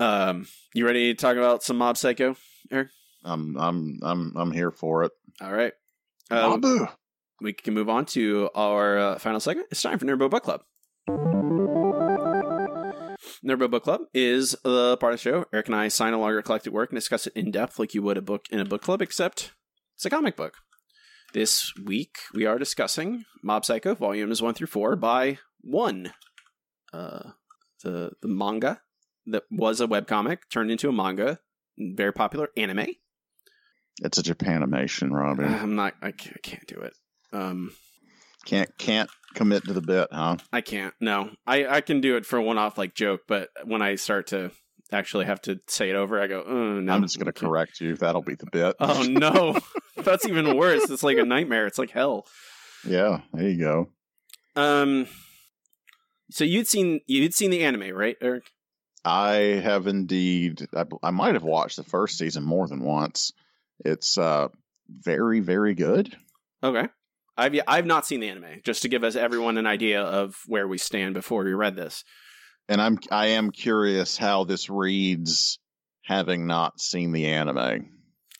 Um, you ready to talk about some Mob Psycho? Eric? I'm I'm I'm I'm here for it. All right. Um, Mabu. we can move on to our uh, final segment. It's time for Nerdbo Book Club. Nerdbo Book Club is the part of the show. Eric and I sign a longer collected work and discuss it in depth like you would a book in a book club, except it's a comic book. This week we are discussing Mob Psycho volumes one through four by one. Uh, the the manga that was a webcomic turned into a manga, very popular anime. It's a Japanimation, Robin. I'm not. I can't, I can't do it. Um, Can't can't commit to the bit, huh? I can't. No, I I can do it for a one off like joke, but when I start to actually have to say it over, I go, oh, no. I'm just gonna correct you. That'll be the bit. Oh no, that's even worse. It's like a nightmare. It's like hell. yeah, there you go. Um, so you'd seen you'd seen the anime, right, Eric? I have indeed. I, I might have watched the first season more than once. It's uh very very good. Okay. I've I've not seen the anime. Just to give us everyone an idea of where we stand before we read this. And I'm I am curious how this reads, having not seen the anime.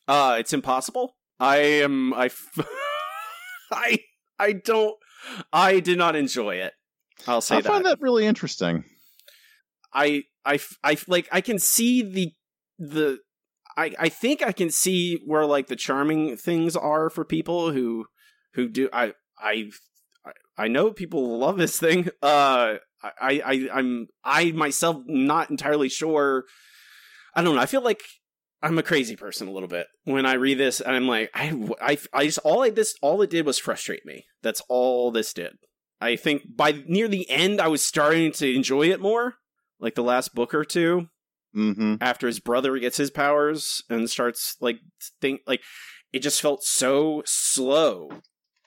Uh, it's impossible. I am. I. f- I. I don't. I did not enjoy it. I'll say I that. find that really interesting. I. I. I like. I can see the the. I. I think I can see where like the charming things are for people who who do. I. I. I- I know people love this thing. Uh. I. I. I'm. I myself not entirely sure. I don't know. I feel like I'm a crazy person a little bit when I read this, and I'm like, I, I, I just all I this all it did was frustrate me. That's all this did. I think by near the end, I was starting to enjoy it more, like the last book or two, Mm-hmm. after his brother gets his powers and starts like think like it just felt so slow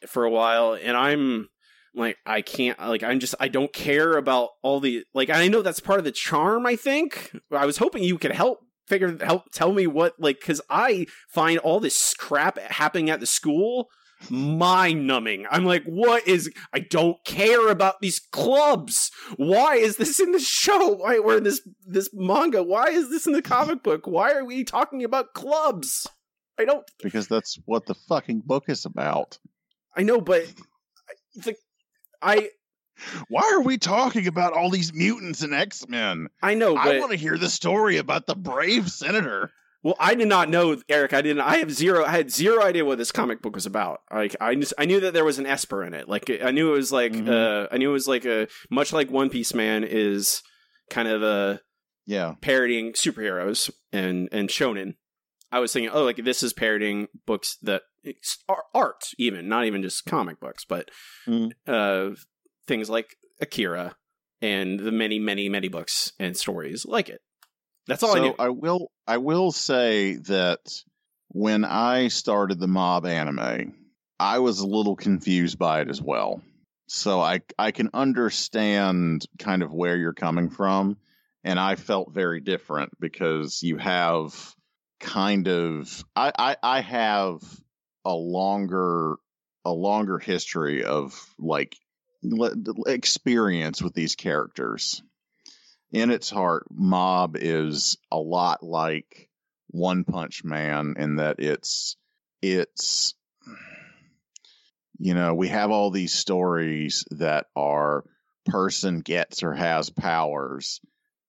for a while, and I'm like I can't like I'm just I don't care about all the like I know that's part of the charm I think. I was hoping you could help figure help tell me what like cuz I find all this crap happening at the school mind numbing I'm like what is I don't care about these clubs. Why is this in the show? Why or in this this manga? Why is this in the comic book? Why are we talking about clubs? I don't Because that's what the fucking book is about. I know but the I Why are we talking about all these mutants and X Men? I know but I want to hear the story about the brave senator. Well, I did not know, Eric. I didn't. I have zero. I had zero idea what this comic book was about. Like, I just, I knew that there was an Esper in it. Like, I knew it was like, Mhm. uh, I knew it was like a much like One Piece Man is kind of a Yeah, parodying superheroes and and shonen. I was thinking, oh, like this is parodying books that art, even not even just comic books, but Mm. uh, things like Akira and the many, many, many books and stories like it. That's all I so knew. I will I will say that when I started the mob anime, I was a little confused by it as well. So I I can understand kind of where you're coming from and I felt very different because you have kind of I I, I have a longer a longer history of like experience with these characters. In its heart, Mob is a lot like One Punch Man in that it's it's you know we have all these stories that our person gets or has powers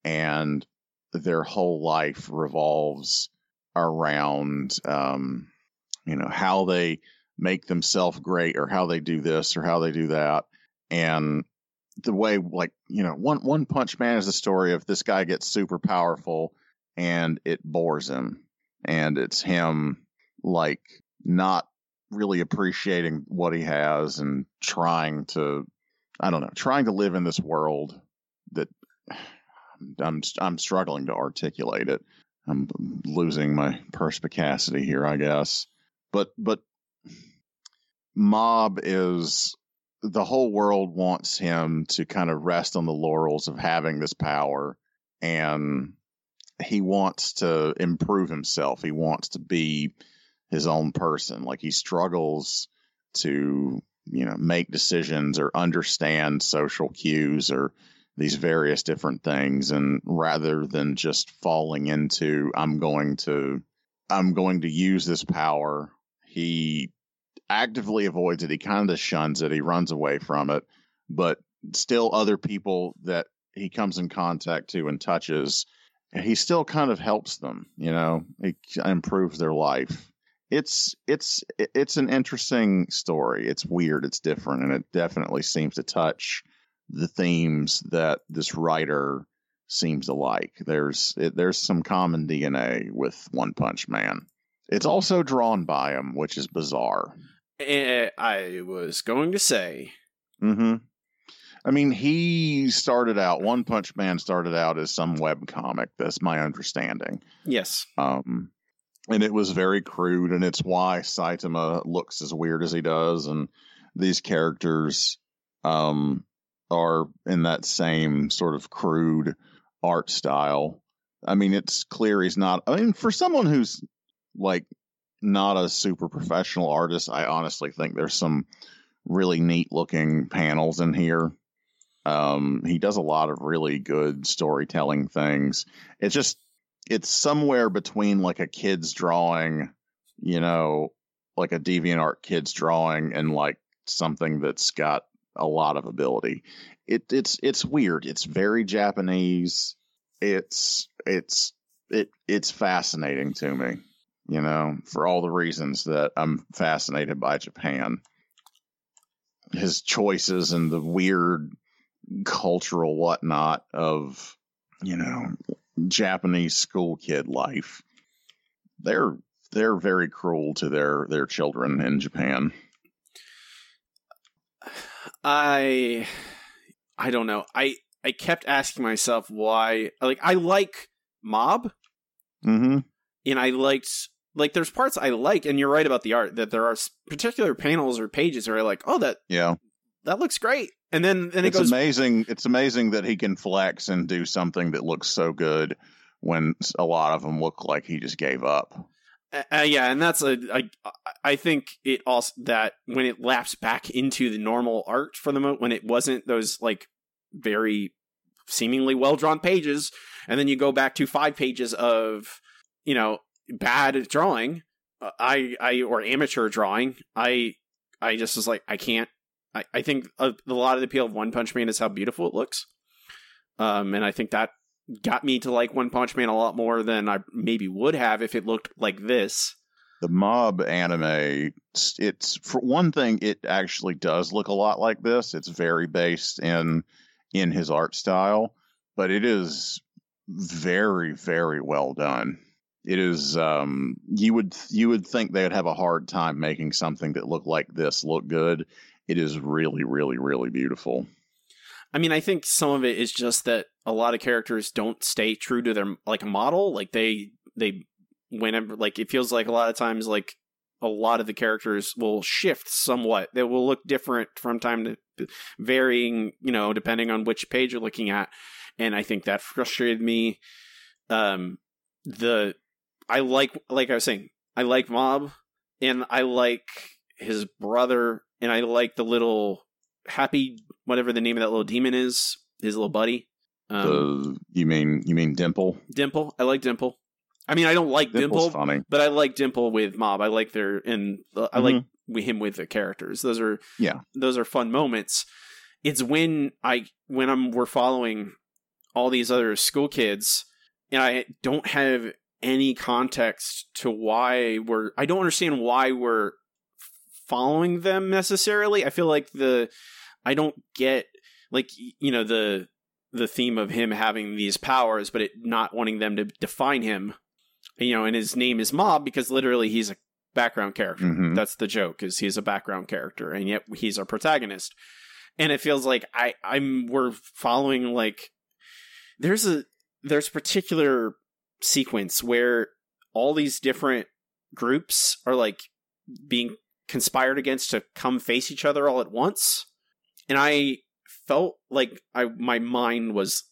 and their whole life revolves around um, you know how they make themselves great or how they do this or how they do that. And the way like you know one one punch man is a story of this guy gets super powerful and it bores him. And it's him like not really appreciating what he has and trying to i don't know trying to live in this world that i'm i'm struggling to articulate it. I'm losing my perspicacity here i guess but but mob is the whole world wants him to kind of rest on the laurels of having this power and he wants to improve himself. He wants to be his own person. Like he struggles to you know make decisions or understand social cues or these various different things and rather than just falling into i'm going to i'm going to use this power he actively avoids it. He kind of shuns it. He runs away from it. But still, other people that he comes in contact to and touches, he still kind of helps them. You know, he improves their life. It's it's it's an interesting story. It's weird. It's different, and it definitely seems to touch the themes that this writer seems to like. There's it, there's some common DNA with One Punch Man. It's also drawn by him, which is bizarre. Eh, I was going to say. Mm-hmm. I mean, he started out. One Punch Man started out as some web comic. That's my understanding. Yes. Um, and it was very crude, and it's why Saitama looks as weird as he does, and these characters, um, are in that same sort of crude art style. I mean, it's clear he's not. I mean, for someone who's like not a super professional artist. I honestly think there's some really neat looking panels in here. Um, he does a lot of really good storytelling things. It's just it's somewhere between like a kid's drawing, you know, like a DeviantArt kid's drawing and like something that's got a lot of ability. It it's it's weird. It's very Japanese. It's it's it it's fascinating to me you know, for all the reasons that I'm fascinated by Japan. His choices and the weird cultural whatnot of, you know, Japanese school kid life. They're they're very cruel to their their children in Japan. I I don't know. I I kept asking myself why like I like Mob. Mm-hmm. And I liked like there's parts I like, and you're right about the art that there are particular panels or pages where I like, oh that yeah that looks great, and then then it's it goes amazing. It's amazing that he can flex and do something that looks so good when a lot of them look like he just gave up. Uh, yeah, and that's a I I think it also that when it laps back into the normal art for the moment when it wasn't those like very seemingly well drawn pages, and then you go back to five pages of you know bad drawing, uh, I I or amateur drawing, I I just was like I can't. I I think a, a lot of the appeal of One Punch Man is how beautiful it looks, um, and I think that got me to like One Punch Man a lot more than I maybe would have if it looked like this. The mob anime, it's for one thing, it actually does look a lot like this. It's very based in in his art style, but it is very very well done it is um, you would you would think they would have a hard time making something that looked like this look good. It is really, really, really beautiful. I mean, I think some of it is just that a lot of characters don't stay true to their like model. Like they they whenever like it feels like a lot of times like a lot of the characters will shift somewhat. They will look different from time to varying, you know, depending on which page you're looking at. And I think that frustrated me. Um, the I like like I was saying, I like Mob and I like his brother and I like the little happy whatever the name of that little demon is, his little buddy. Um, the you mean you mean Dimple? Dimple. I like Dimple. I mean, I don't like Dimple's Dimple, funny. but I like Dimple with Mob. I like their and uh, I like Mhm. him with the characters. Those are Yeah. those are fun moments. It's when I when I'm we're following all these other school kids and I don't have any context to why we're I don't understand why we're following them necessarily. I feel like the I don't get like you know the the theme of him having these powers but it not wanting them to define him. You know, and his name is Mob because literally he's a background character. Mhm. That's the joke is he's a background character and yet he's our protagonist. And it feels like I I'm we're following like there's a there's a particular sequence where all these different groups are like being conspired against to come face each other all at once. And i felt like i my mind was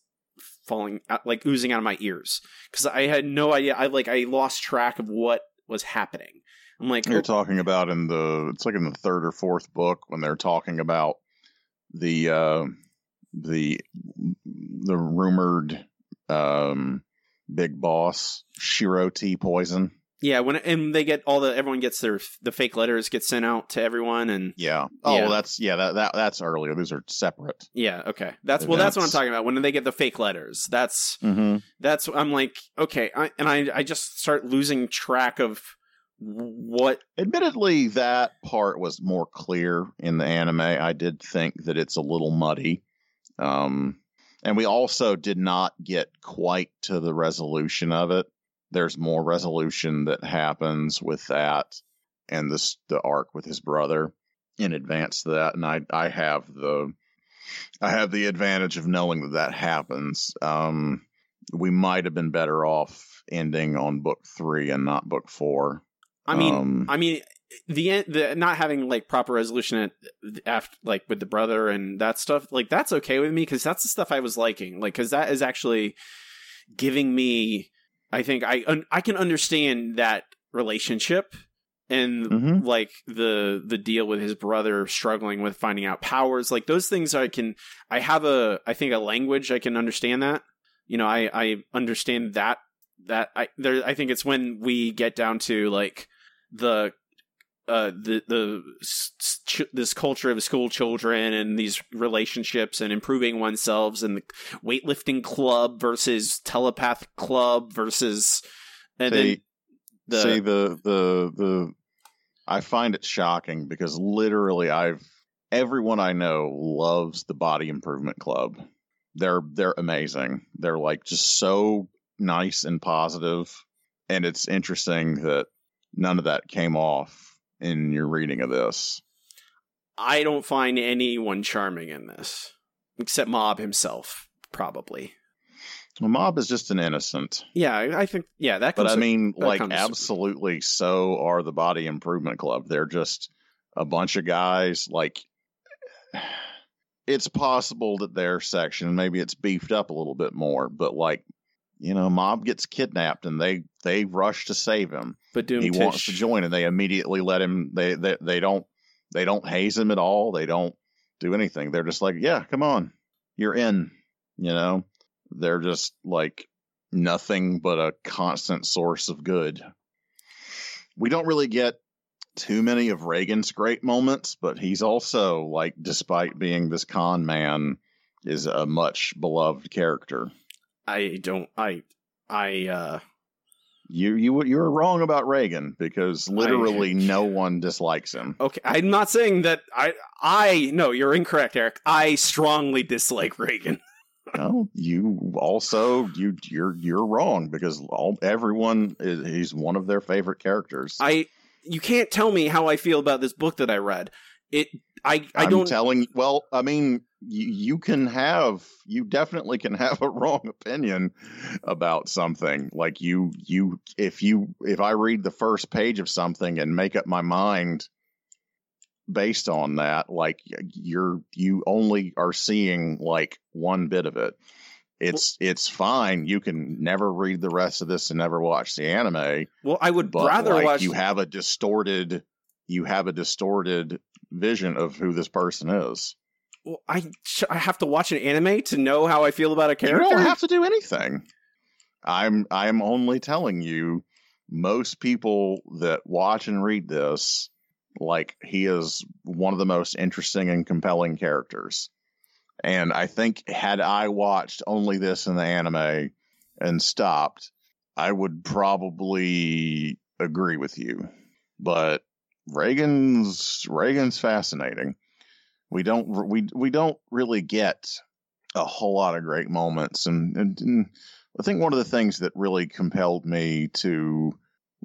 falling out, like oozing out of my ears. Because i had no idea. I like i lost track of what was happening. I'm like You're oh, talking about in the it's like in the third or fourth book when they're talking about the uh the the rumored um big boss Shiro T poison. yeah when and they get all the everyone gets their the fake letters get sent out to everyone and Yeah. Oh, Yeah. that's yeah, that, that that's earlier. Those are separate. yeah okay that's well that's what i'm talking about when they get the fake letters that's Mm-hmm. that's I'm like okay I, and I I just start losing track of what Admittedly, that part was more clear in the anime. I did think that it's a little muddy. Um, and we also did not get quite to the resolution of it. There's more resolution that happens with that and this the arc with his brother in advance to that. And I I have the I have the advantage of knowing that that happens. Um, we might have been better off ending on book three and not book four. I mean Um, I mean the the not having like proper resolution at after like with the brother and that stuff like that's okay with me because that's the stuff I was liking like because that is actually giving me I think I un- I can understand that relationship and Mhm. like the the deal with his brother struggling with finding out powers like those things I can I have a I think a language I can understand that you know I I understand that that I there I think it's when we get down to like the uh the the ch- this culture of school children and these relationships and improving oneself and the weightlifting club versus telepath club versus and See, then the See the the the I find it shocking because literally I've everyone I know loves the body improvement club. They're they're amazing. They're like just so nice and positive and it's interesting that none of that came off in your reading of this. I don't find anyone charming in this except Mob himself probably The mob is just an innocent. yeah I think yeah that But I mean, that like, absolutely, so are the Body Improvement Club. They're just a bunch of guys. Like, it's possible that their section maybe it's beefed up a little bit more, but like, you know, Mob gets kidnapped and they they rush to save him. but Doom he Tish, wants to join, and they immediately let him. They they they don't they don't haze him at all. They don't do anything. They're just like, yeah, come on, you're in. You know, they're just like nothing but a constant source of good. We don't really get too many of Reigen's great moments, but he's also like, despite being this con man, is a much beloved character. I don't I I uh You you you were wrong about Reigen because literally no one dislikes him. Okay, I'm not saying that I I no, you're incorrect, Eric. I strongly dislike Reigen. No, you also you you're you're wrong because all everyone is he's one of their favorite characters. I you can't tell me how I feel about this book that I read. It I I I'm don't telling. Well, I mean, you, you can have you definitely can have a wrong opinion about something. Like you you if you if I read the first page of something and make up my mind based on that, like you're you only are seeing like one bit of it. It's it's fine. You can never read the rest of this and never watch the anime. well I would rather like, watch you have a distorted you have a distorted vision of who this person is. well, I I have to watch an anime to know how I feel about a character. You don't have to do anything. I'm I'm only telling you most people that watch and read this like he is one of the most interesting and compelling characters. And I think had I watched only this in the anime and stopped, I would probably agree with you. But Reigen's Reigen's fascinating. We don't we we don't really get a whole lot of great moments and, and, and I think one of the things that really compelled me to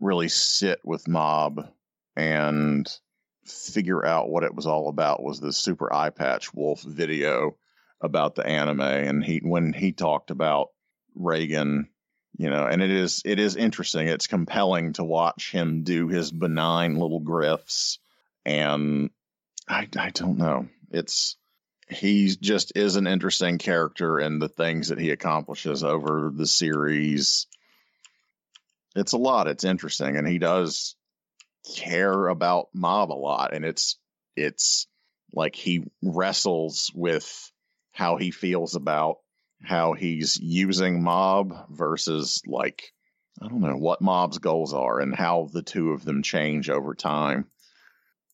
really sit with Mob and figure out what it was all about was the Super Eyepatch Wolf video about the anime and he when he talked about Reagan, you know, and it is it is interesting. It's compelling to watch him do his benign little grifts and I I don't know. It's he just is an interesting character and the things that he accomplishes over the series. It's a lot. It's interesting, and he does care about Mob a lot, and it's it's like he wrestles with how he feels about how he's using Mob versus like I don't know what Mob's goals are and how the two of them change over time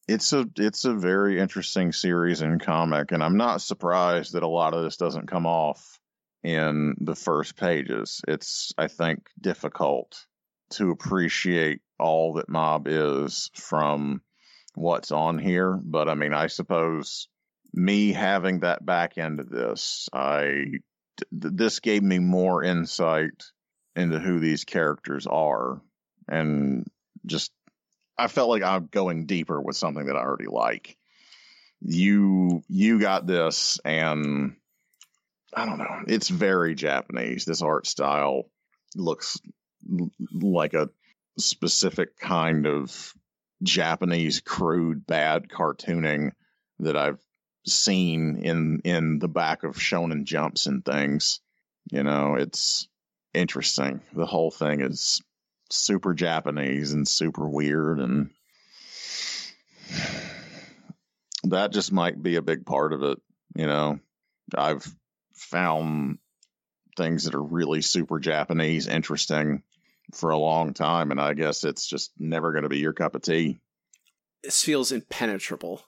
it's a it's a very interesting series and comic, and I'm not surprised that a lot of this doesn't come off in the first pages. It's I think difficult to appreciate all that Mob is from what's on here, but I mean, I suppose me having that back end of this, I this gave me more insight into who these characters are and just I felt like I'm going deeper with something that I already like. You you got this, and I don't know. It's very Japanese. This art style looks like a specific kind of Japanese crude bad cartooning that I've seen in in the back of Shonen Jumps and things. You know, it's interesting. The whole thing is super Japanese and super weird and that just might be a big part of it, you know. I've found things that are really super Japanese interesting for a long time and I guess it's just never going to be your cup of tea. this feels impenetrable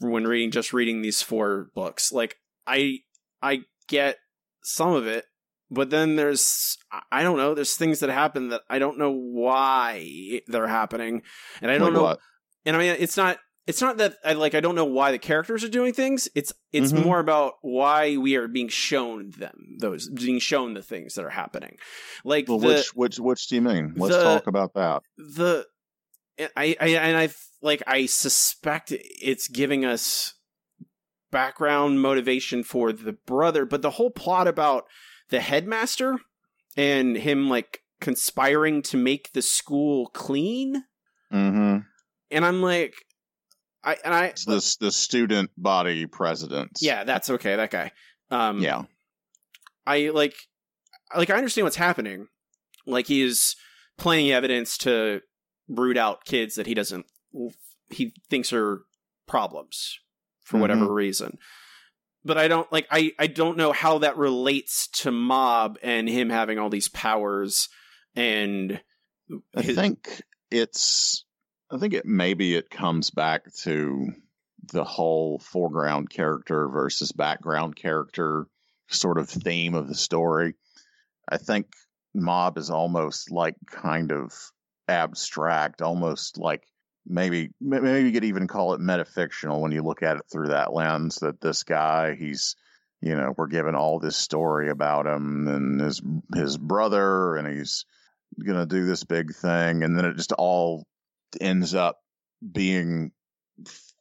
when reading just reading these four books. Like I I get some of it, but then there's I don't know, there's things that happen that I don't know why they're happening. And I don't Like know what? and I mean it's not it's not that I like I don't know why the characters are doing things. It's it's Mhm. more about why we are being shown them those being shown the things that are happening. Like Well, the, which which which do you mean? Let's the- talk about that. the I, I and I like I suspect it's giving us background motivation for the brother, but the whole plot about the headmaster and him like conspiring to make the school clean, Mhm. and I'm like, I and I It's this the student body president. yeah, that's okay, that guy. Um, Yeah. I like like I understand what's happening. Like he is evidence to root out kids that he doesn't he thinks are problems for mm-hmm. whatever reason. But I don't like I I don't know how that relates to Mob and him having all these powers and I think it's I think it maybe it comes back to the whole foreground character versus background character sort of theme of the story. I think Mob is almost like kind of abstract, almost like maybe maybe you could even call it metafictional when you look at it through that lens that this guy he's you know we're given all this story about him and his his brother and he's gonna do this big thing. And then it just all ends up being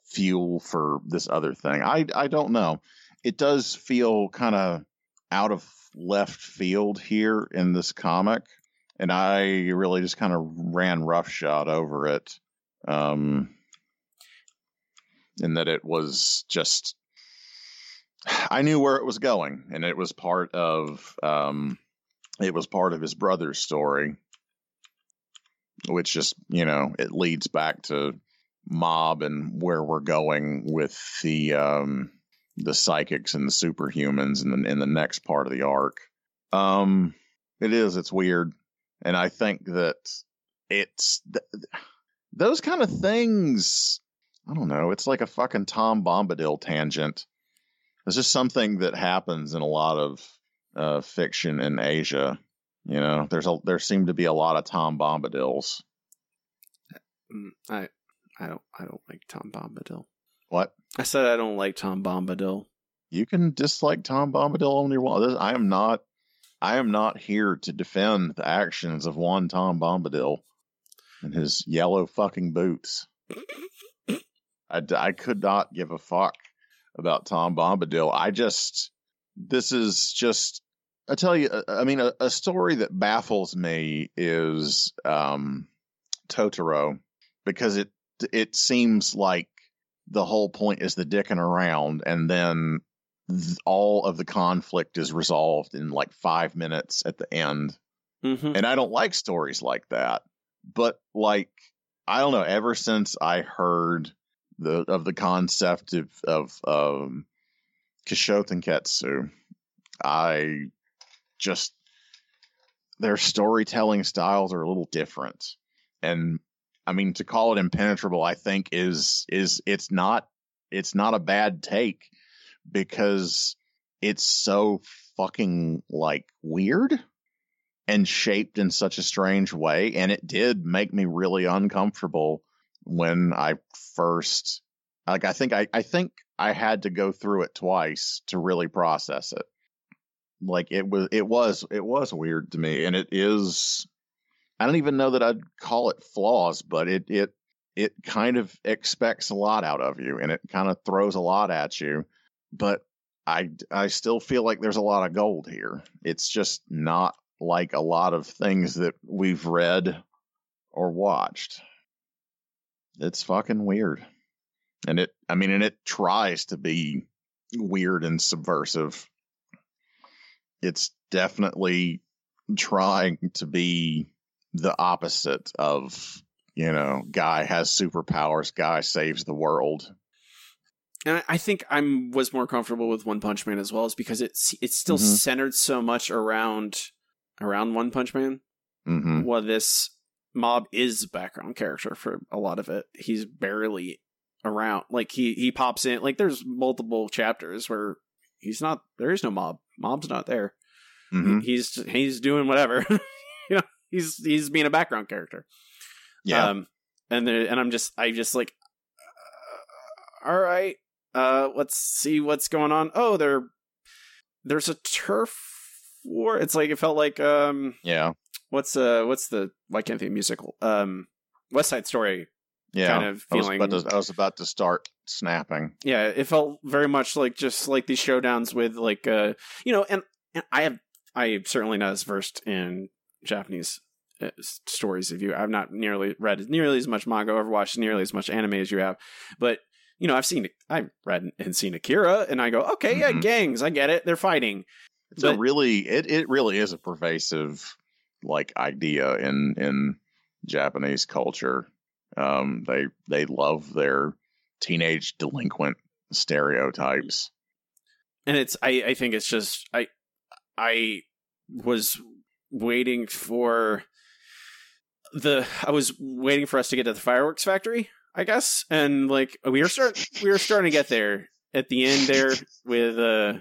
fuel for this other thing. I i don't know. It does feel kind of out of left field here in this comic and i really just kind of ran roughshod over it um in that it was just i knew where it was going and it was part of um it was part of his brother's story which just you know it leads back to mob and where we're going with the um the psychics and the superhumans in the in the next part of the arc. Um, it is. It's weird, and I think that it's th- those kind of things. I don't know. It's like a fucking Tom Bombadil tangent. It's just something that happens in a lot of uh, fiction in Asia. You know, there's a there seem to be a lot of Tom Bombadils. Mm, I I don't I don't like Tom Bombadil. What? I said I don't like Tom Bombadil. You can dislike Tom Bombadil on your wall. I am not. I am not here to defend the actions of one Tom Bombadil and his yellow fucking boots. I, I could not give a fuck about Tom Bombadil. I just, this is just, I tell you, uh, I mean, a, a story that baffles me is um, Totoro because it it seems like the whole point is the dicking around, and then th- all of the conflict is resolved in like five minutes at the end. Mm-hmm. And I don't like stories like that. But like, I don't know. Ever since I heard the of the concept of of um, Kishotenketsu, I just their storytelling styles are a little different, and I mean to call it impenetrable, I think is is it's not it's not a bad take because it's so fucking like weird and shaped in such a strange way and it did make me really uncomfortable when I first like I think I I think I had to go through it twice to really process it. Like it was it was it was weird to me and it is I don't even know that I'd call it flaws, but it it it kind of expects a lot out of you and it kind of throws a lot at you. But I I still feel like there's a lot of gold here. It's just not like a lot of things that we've read or watched. It's fucking weird. And it I mean and it tries to be weird and subversive. It's definitely trying to be the opposite of, you know, guy has superpowers, guy saves the world. And I think I'm was more comfortable with One Punch Man as well, is because it's it's still Mhm. centered so much around around One Punch Man. hmm Well, this mob is a background character for a lot of it. He's barely around. Like he he pops in. Like there's multiple chapters where he's not. There is no mob. Mob's not there. hmm he's he's doing whatever. you know, he's he's being a background character. Yeah. Um, and there, and I'm just I just like, uh, all right, uh, let's see what's going on. Oh, there, there's a turf war. It's like it felt like um, yeah. what's uh, what's the why can't think musical um, West Side Story Yeah. kind of I was, feeling. to, I was about to start snapping. Yeah, it felt very much like just like these showdowns with like uh, you know, and, and I have I am certainly not as versed in Japanese uh, stories of you. I've not nearly read nearly as much manga or watched nearly as much anime as you have, but you know, I've seen I've read and seen Akira, and I go, okay, yeah, Mhm. gangs, I get it, they're fighting. It's a really it, it really is a pervasive like idea in in Japanese culture. Um they they love their teenage delinquent stereotypes. and it's I I think it's just I I was waiting for the I was waiting for us to get to the fireworks factory, I guess, and like we were start we were starting to get there at the end there with uh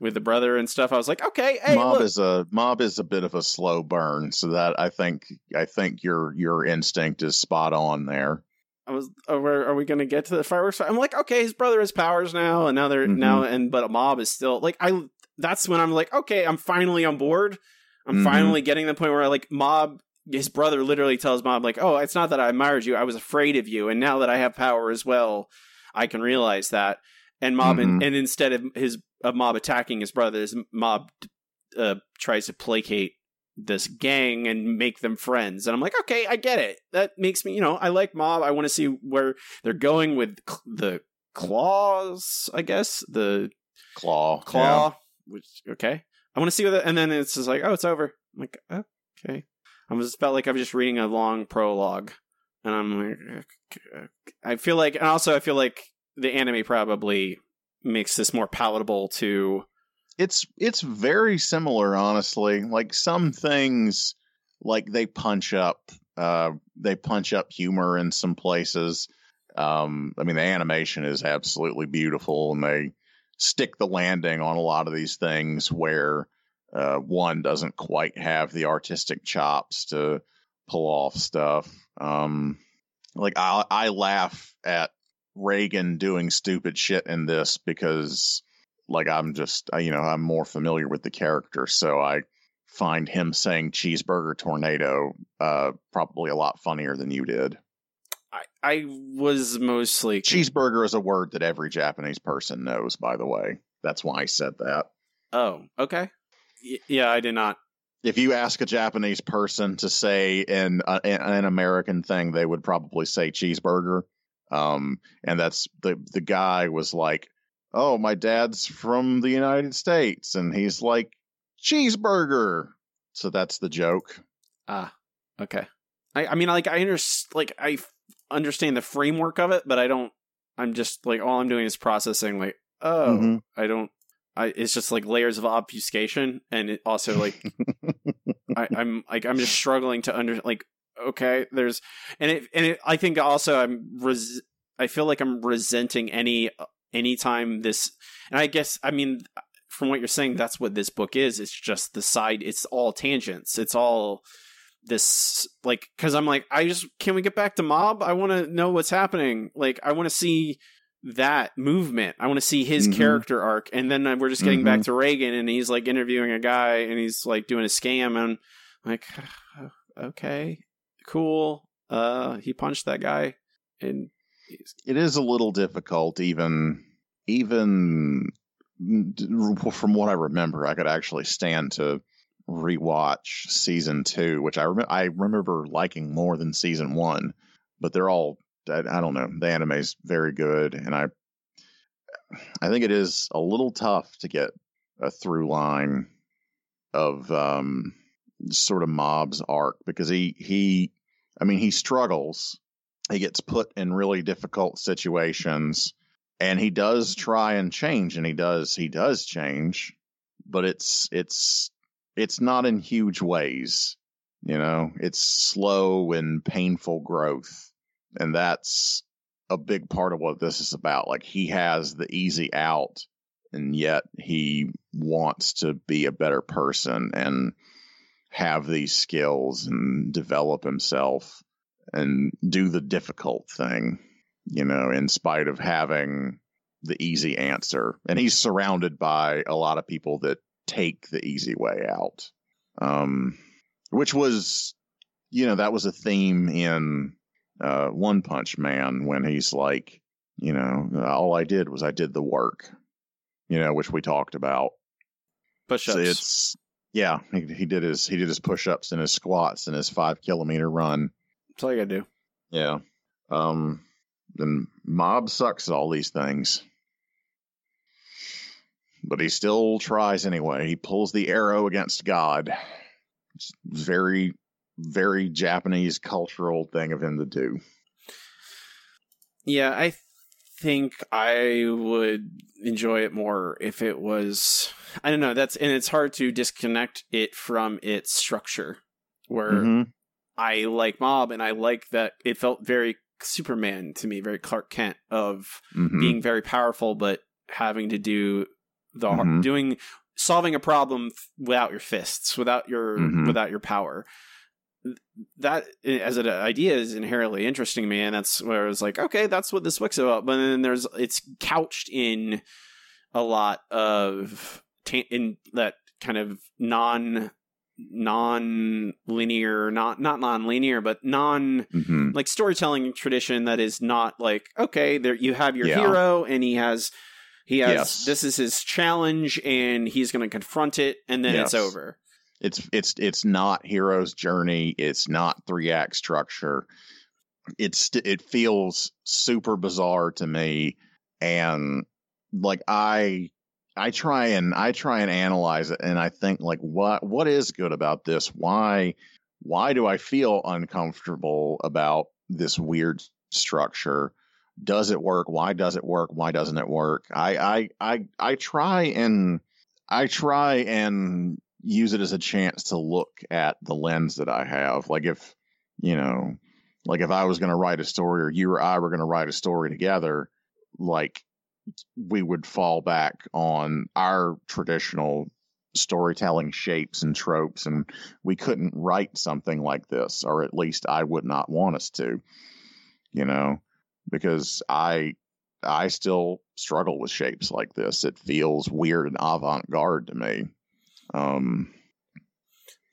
with the brother and stuff. I was like, okay, hey, mob look. is a mob is a bit of a slow burn, so that I think I think your your instinct is spot on there. I was, are we, are we going to get to the fireworks? I'm like, okay, his brother has powers now, and now they're Mhm. now, and but a mob is still like, I. That's when I'm like, okay, I'm finally on board. I'm Mhm. finally getting the point where I like mob. His brother literally tells mob like, oh, it's not that I admired you, I was afraid of you, and now that I have power as well, I can realize that. And mob, and, Mhm. and instead of his of mob attacking his brothers, mob uh, tries to placate this gang and make them friends. And I'm like, okay, I get it. That makes me, you know, I like Mob. I want to see where they're going with cl- the claws, I guess. The Claw, claw, which, okay. I want to see what that, and then it's just like, oh, it's over. I'm like, okay. I just felt like I was just reading a long prologue. And I'm like. I feel like, and also I feel like the anime probably makes this more palatable to it's it's very similar honestly like some things like they punch up uh they punch up humor in some places um i mean the animation is absolutely beautiful and they stick the landing on a lot of these things where uh one doesn't quite have the artistic chops to pull off stuff um like i i laugh at Reigen doing stupid shit in this because like I'm just you know I'm more familiar with the character, so I find him saying cheeseburger tornado uh, probably a lot funnier than you did. I, I was mostly cheeseburger is a word that every Japanese person knows. By the way, that's why I said that. Oh, okay. Yeah, I did not. If you ask a Japanese person to say an uh, an American thing, they would probably say cheeseburger. Um, and that's the the guy was like, oh, my dad's from the United States. And he's like, cheeseburger. So that's the joke. Ah, okay. I, I mean, like, I understand, like, I f- understand the framework of it, but I don't, I'm just like, all I'm doing is processing, like, oh, Mhm. I don't, I, it's just like layers of obfuscation. And it also, like, I, I'm like, I'm just struggling to under, like, okay, there's, and it, and it, I think also I'm, res- I feel like I'm resenting any, uh, anytime this, and I guess, I mean, from what you're saying, that's what this book is. It's just the side. It's all tangents. It's all this like because I'm like I just can we get back to Mob? I want to know what's happening. Like I want to see that movement. I want to see his Mhm. character arc, and then uh, we're just getting back to Reigen, and he's like interviewing a guy, and he's like doing a scam, and I'm like, okay, cool. Uh, he punched that guy, and it is a little difficult, even even from what I remember. I could actually stand to rewatch season two, which I rem- I remember liking more than season one. But they're all I, I don't know. The anime is very good, and I I think it is a little tough to get a through line of um sort of mob's arc because he he I mean he struggles. He gets put in really difficult situations and he does try and change and he does he does change but it's it's it's not in huge ways you know? It's slow and painful growth and that's a big part of what this is about like he has the easy out and yet he wants to be a better person and have these skills and develop himself and do the difficult thing, you know, in spite of having the easy answer. And he's surrounded by a lot of people that take the easy way out. Um, which was, you know, that was a theme in uh, One Punch Man when he's like, you know, all I did was I did the work, you know, which we talked about. Push ups. it's yeah, he, he did his he did his push ups and his squats and his five kilometer run. That's all you gotta do. Yeah. Um then Mob sucks at all these things. But he still tries anyway. He pulls the arrow against God. It's very, very Japanese cultural thing of him to do. Yeah, I think I would enjoy it more if it was. I don't know. That's and it's hard to disconnect it from its structure. Where Mhm. I like Mob, and I like that it felt very Superman to me, very Clark Kent of Mhm. being very powerful, but having to do the Mhm. doing solving a problem without your fists, without your Mhm. without your power. That as an idea is inherently interesting to me, and that's where I was like, okay, that's what this book's about. But then there's it's couched in a lot of in that kind of non non linear not not non linear but non Mhm. like storytelling tradition that is not like okay there you have your Yeah. hero and he has he has Yes. this is his challenge and he's going to confront it and then it's over It's it's it's not hero's journey. It's not three act structure. It's it feels super bizarre to me, and like I I try and I try and analyze it, and I think like what what is good about this? Why why do I feel uncomfortable about this weird structure? does it work? Why does it work? Why doesn't it work? I I I I try and I try and use it as a chance to look at the lens that I have. Like if you know, like if I was going to write a story, or you or I were going to write a story together, like we would fall back on our traditional storytelling shapes and tropes and we couldn't write something like this or at least I would not want us to you know? Because I I still struggle with shapes like this. It feels weird and avant-garde to me um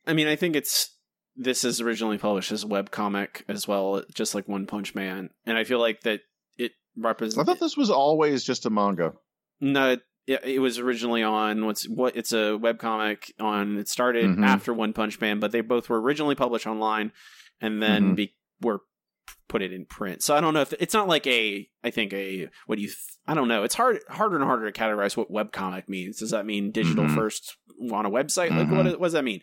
I mean, I think it's this is originally published as a web comic as well, just like One Punch Man, and I feel like that it represents. I thought this was always just a manga No, it, it was originally on what's what it's a web comic on. It started Mhm. after One Punch Man, but they both were originally published online, and then Mhm. be, were put it in print. So I don't know if it's not like a. I think a what do you? Th- I don't know. It's hard harder and harder to categorize what web comic means. Does that mean digital Mhm. first on a website? Like Mhm. what, what does that mean?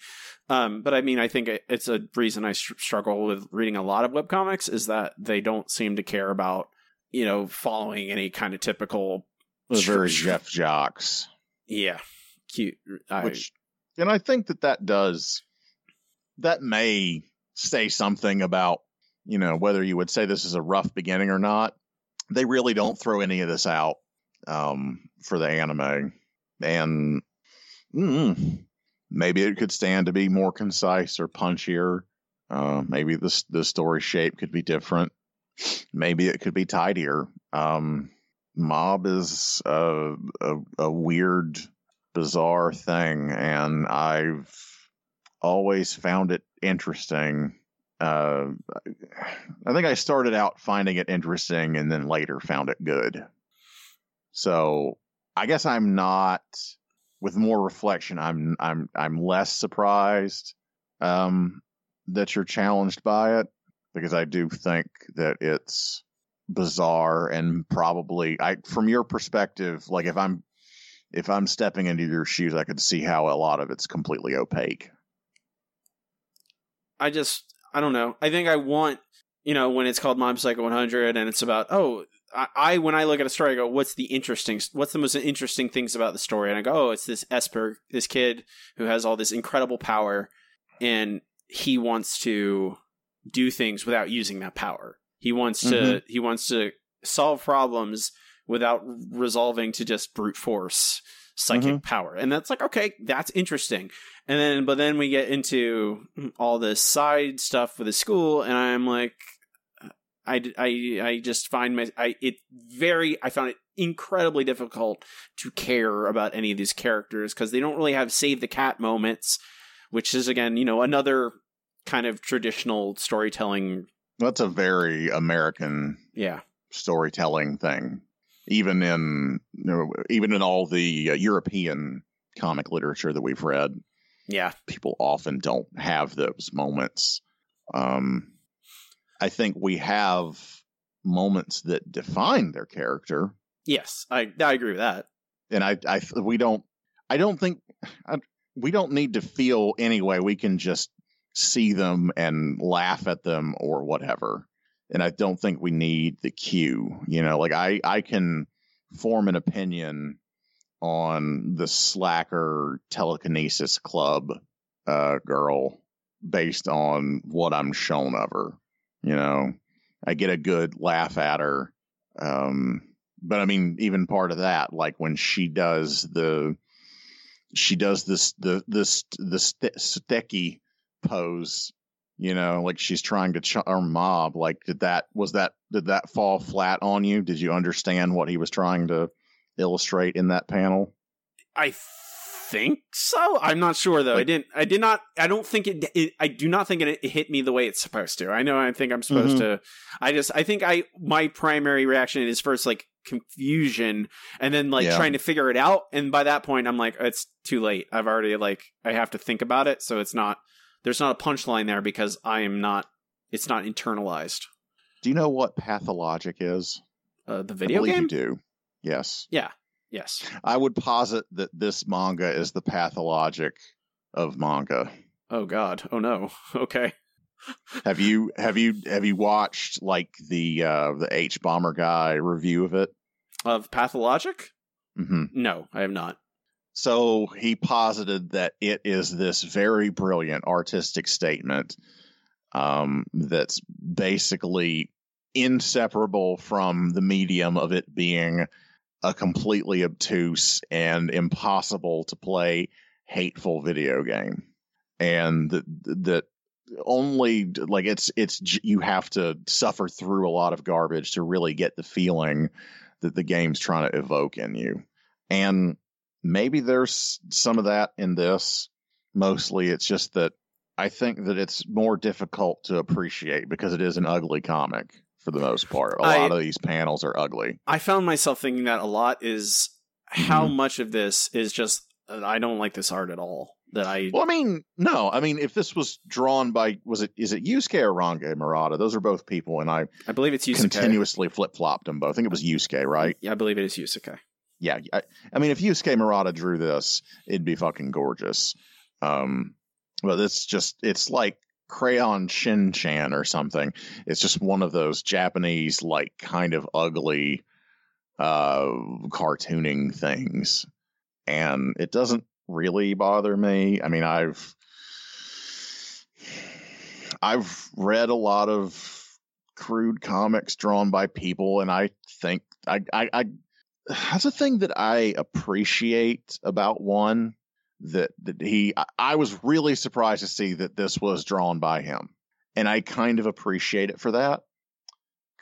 Um, but I mean, I think it- it's a reason I str- struggle with reading a lot of web comics is that they don't seem to care about you know following any kind of typical it was very Sure. Jeff Jocks yeah cute. I, which and I think that that does that may say something about you know whether you would say this is a rough beginning or not. They really don't throw any of this out um, for the anime, and mm, maybe it could stand to be more concise or punchier. Uh, maybe the the story shape could be different. Maybe it could be tidier. Um, Mob is a, a a weird bizarre thing and I've always found it interesting. Uh, I think I started out finding it interesting and then later found it good. So I guess I'm not with more reflection I'm I'm I'm less surprised um that you're challenged by it because I do think that it's bizarre and probably I from your perspective like if I'm if I'm stepping into your shoes, I could see how a lot of it's completely opaque. I just I don't know. I think I want you know when it's called Mob Psycho 100 and it's about oh I, I when I look at a story I go what's the interesting what's the most interesting things about the story and I go oh it's this Esper this kid who has all this incredible power and he wants to do things without using that power. He wants to Mhm. he wants to solve problems without resolving to just brute force psychic mm-hmm. power. And that's like okay, that's interesting. And then, but then we get into all this side stuff with the school, and I'm like, I, I, I just find my, I, it very, I found it incredibly difficult to care about any of these characters because they don't really have save the cat moments, which is again, you know, another kind of traditional storytelling. That's a very American Yeah. storytelling thing. Even in you know, even in all the uh, European comic literature that we've read, Yeah. people often don't have those moments. Um, I think we have moments that define their character, Yes. I, I agree with that. and I, I we don't, I don't think I, we don't need to feel anyway. We can just see them and laugh at them or whatever. And I don't think we need the cue. You know, like I, I can form an opinion on the slacker telekinesis club uh, girl based on what I'm shown of her. You know, I get a good laugh at her. Um, but I mean, even part of that, like when she does the, she does this, the, this, the st- sticky pose, you know, like she's trying to charm mob. Like, did that, was that, did that fall flat on you? Did you understand what he was trying to illustrate in that panel? I think so. I'm not sure though. I didn't. I did not. I don't think it. it I do not think it, it hit me the way it's supposed to. I know. I think I'm supposed Mhm. to. I just. I think I. My primary reaction is first like confusion, and then like Yeah. trying to figure it out. And by that point, I'm like, it's too late. I've already like. I have to think about it. So it's not. There's not a punchline there because I am not. It's not internalized. Do you know what pathologic is? Uh, the I video believe game. you do. Yes. Yeah. Yes. I would posit that this manga is the pathologic of manga. Oh God. Oh no. Okay. have you have you have you watched like the uh the hbomberguy review of it? Of Pathologic? Mm-hmm. No, I have not. So he posited that it is this very brilliant artistic statement um, that's basically inseparable from the medium of it being a completely obtuse and impossible to play hateful video game. And that, that only like it's it's you have to suffer through a lot of garbage to really get the feeling that the game's trying to evoke in you. And maybe there's some of that in this. Mostly it's just that I think that it's more difficult to appreciate because it is an ugly comic for the most part. A I- lot of these panels are ugly. I found myself thinking that a lot is how Mm-hmm. much of this is just uh, I don't like this art at all. That I Well, I mean, no, I mean, if this was drawn by, was it, is it Yusuke or Range Murata? Those are both people, and I I believe it's Yusuke. continuously flip flopped them both. I think it was Yusuke, right? Yeah, I believe it is Yusuke. Yeah. I, I mean, if Yusuke Murata drew this, it'd be fucking gorgeous. Um, but it's just, it's like crayon Shin Chan or something. It's just one of those Japanese, like, kind of ugly, uh, cartooning things. And it doesn't really bother me. I mean, I've, I've read a lot of crude comics drawn by people, and I think I, I, I that's a thing that I appreciate about one that that he I, I was really surprised to see that this was drawn by him. And I kind of appreciate it for that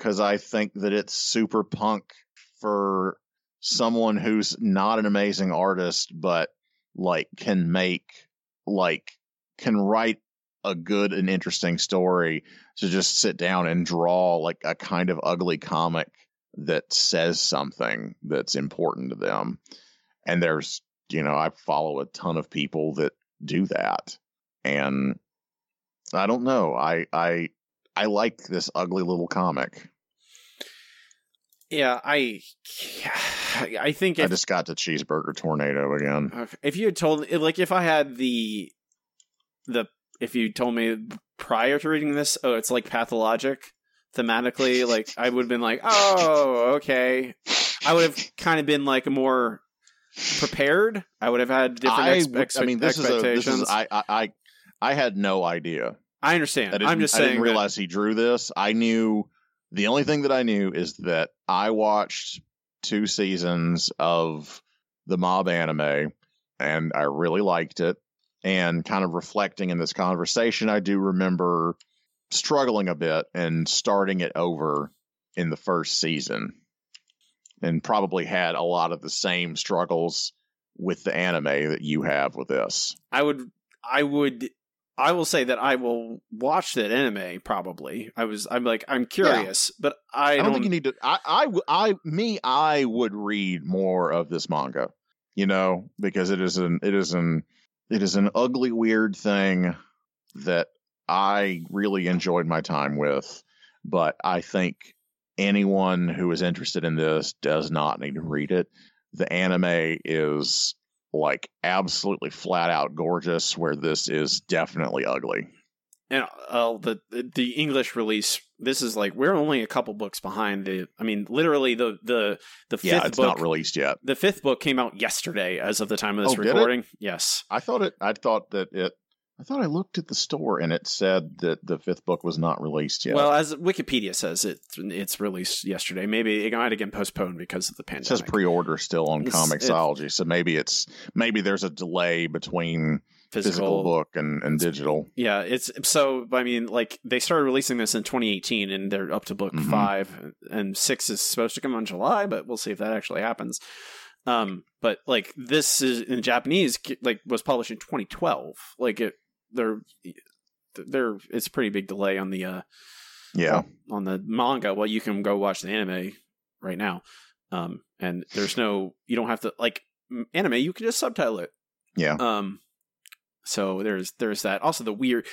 cuz I think that it's super punk for someone who's not an amazing artist but like can make like can write a good and interesting story to just sit down and draw like a kind of ugly comic that says something that's important to them. And there's, you know, I follow a ton of people that do that. And I don't know. I I I like this ugly little comic. Yeah, I I think I just got to cheeseburger tornado again. Uh, if you had told like if I had the the if you told me prior to reading this, oh, it's like pathologic thematically, like I would have been like, oh, okay. I would have kind of been like more prepared. I would have had different I, ex- ex- I mean, this is a, expectations. this is I, I I I had no idea. I understand. I i'm just I saying. didn't that- realize he drew this. I knew the only thing that I knew is that I watched two seasons of the mob anime and I really liked it. And kind of reflecting in this conversation, I do remember struggling a bit and starting it over in the first season and probably had a lot of the same struggles with the anime that you have with this. I would. I would. I will say that I will watch that anime. Probably. I was. I'm like. I'm curious, but I, I don't, don't. think you need to. I, I, me, I would read more of this manga, you know, because it is an, it is an, it is an ugly, weird thing that I really enjoyed my time with. But I think anyone who is interested in this does not need to read it. The anime is like absolutely flat out gorgeous, where this is definitely ugly. and uh, the the English release. This is like we're only a couple books behind the. I mean, literally the the the fifth Yeah, it's book. not released yet. the fifth book came out yesterday, as of the time of this Oh, recording. Yes, I thought it. I thought that it. I thought I looked at the store and it said that the fifth book was not released yet. Well, as Wikipedia says, it it's released yesterday. Maybe it might have been postponed because of the it pandemic. says pre-order still on It's- Comixology, so maybe it's maybe there's a delay between physical, book and, and digital. Yeah, it's so. I mean, like they started releasing this in 2018, and they're up to book Mhm. five, and six is supposed to come on July, but we'll see if that actually happens. Um, but like this is in Japanese, like was published in 2012. Like it, they're they're it's a pretty big delay on the uh Yeah, on the manga. Well, you can go watch the anime right now, um, and there's no you don't have to like anime. You can just subtitle it. yeah. Um, so there's there's that. Also, the weird.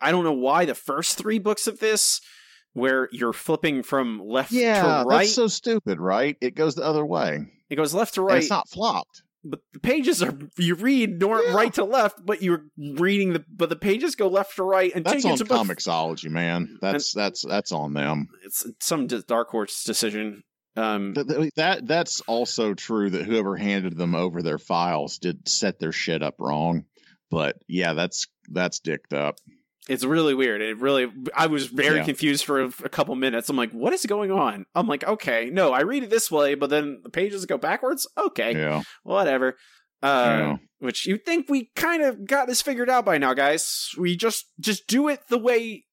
I don't know why the first three books of this, where you're flipping from left Yeah, to right, that's so stupid, right? It goes the other way. it goes left to And right. it's not flopped. But the pages are you read nor- Yeah. right to left, but you're reading the but the pages go left to right and That's on you to both- Comixology, man. That's that's that's on them. It's some dark horse decision. Um, Th- th- That that's also true that whoever handed them over their files did set their shit up wrong. But yeah, that's that's dicked up. It's really weird. It really, I was very Yeah. confused for a, a couple minutes. I'm like, what is going on? I'm like, okay, no, I read it this way, but then the pages go backwards. Okay, Yeah. whatever. Uh, Yeah. Which you think we kind of got this figured out by now, guys? We just just do it the way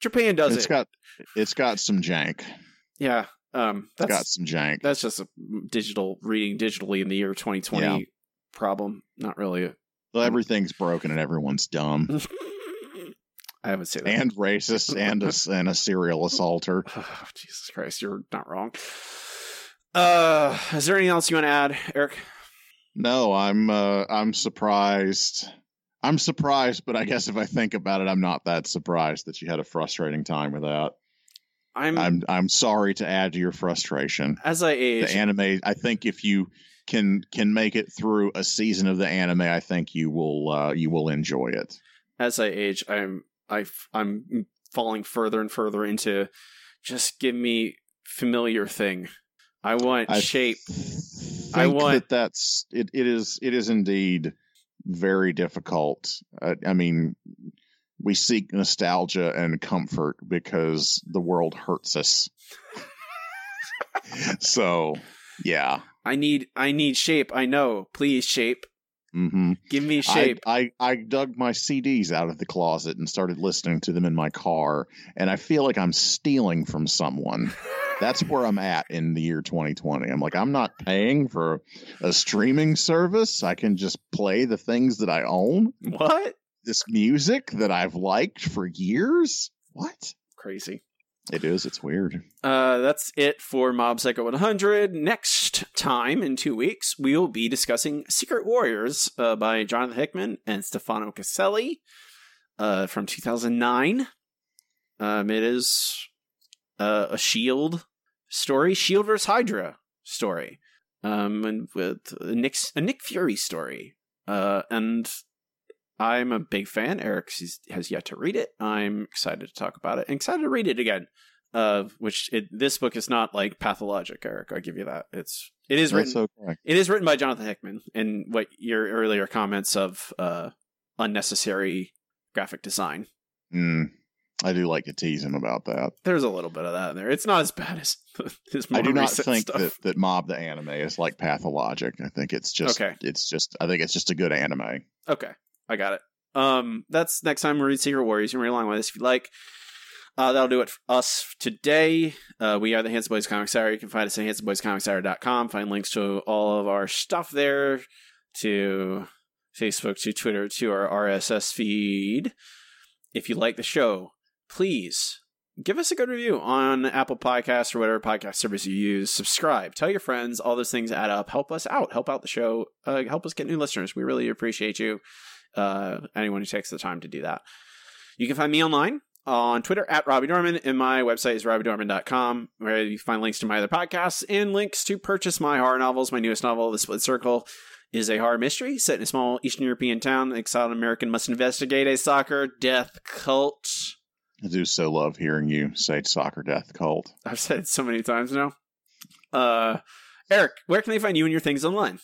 Japan does It's it. It's got it's got some jank. yeah. Um, It's got that's some jank. that's just a digital reading digitally in the year 2020 Yeah. problem. Not really. A, Well, everything's broken and everyone's dumb I would say that. and racist and a, and a serial assaulter. Oh, Jesus Christ, you're not wrong. Uh, is there anything else you want to add, Eric? No, I'm uh, I'm surprised. I'm surprised, but I guess if I think about it, I'm not that surprised that you had a frustrating time with that. I'm, I'm I'm sorry to add to your frustration. as I age. The anime, I think if you can can make it through a season of the anime, I think you will uh, you will enjoy it. as I age, I'm I I'm falling further and further into just give me familiar thing. I want I shape. I want- that that's it. It is it is indeed very difficult. I, I mean, we seek nostalgia and comfort because the world hurts us. so, yeah. I need I need shape. I know. Please shape. Hmm Give me I, shape. I I dug my CDs out of the closet and started listening to them in my car, and I feel like I'm stealing from someone. That's where I'm at in the year 2020. I'm like, I'm not paying for a streaming service. I can just play the things that I own. what? This music that I've liked for years. What? Crazy. It is. It's weird. Uh, that's it for Mob Psycho 100. Next time in two weeks, we will be discussing Secret Warriors uh, by Jonathan Hickman and Stefano Caselli uh, from 2009. Um, it is uh, a Shield story, Shield vs Hydra story, um, and with a Nick a Nick Fury story. Uh, and I'm a big fan. Eric has- yet to read it. I'm excited to talk about it. and excited to read it again uh, which it, this book is not like pathologic, Eric. I give you that. It's it is That's written. okay. It is written by Jonathan Hickman. And what your earlier comments of uh, unnecessary graphic design. Mm, I do like to tease him about that. There's a little bit of that in there. It's not as bad as his more I do not think stuff. that, that Mob the anime is like pathologic. I think it's just Okay. it's just I think it's just a good anime. Okay, I got it. Um, that's next time we read Secret Warriors. You can read along with us if you like. Uh, that'll do it for us today. Uh, we are the Handsome Boys Comics Hour. You can find us at handsomeboyscomicshour.com. Find links to all of our stuff there, to Facebook, to Twitter, to our RSS feed. If you like the show, please give us a good review on Apple Podcasts or whatever podcast service you use. Subscribe, tell your friends. All those things add up. Help us out. Help out the show. Uh, help us get new listeners. We really appreciate you. Uh, anyone who takes the time to do that. You can find me online on Twitter at Robbie Dorman, and my website is robbiedorman.com, where you find links to my other podcasts and links to purchase my horror novels. My newest novel, The Split Circle, is a horror mystery set in a small Eastern European town. An exiled American must investigate a soccer death cult. I do so love hearing you say soccer death cult. I've said it so many times now. Uh, Eric, where can they find you and your things online?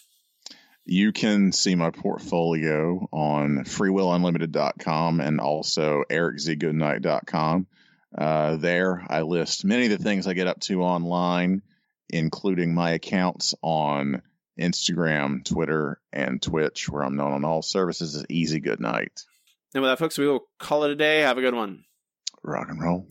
You can see my portfolio on freewillunlimited.com and also ericzgoodnight.com. Uh, there, I list many of the things I get up to online, including my accounts on Instagram, Twitter, and Twitch, where I'm known on all services as Easy Goodnight. And with that, folks, we will call it a day. Have a good one. Rock and roll.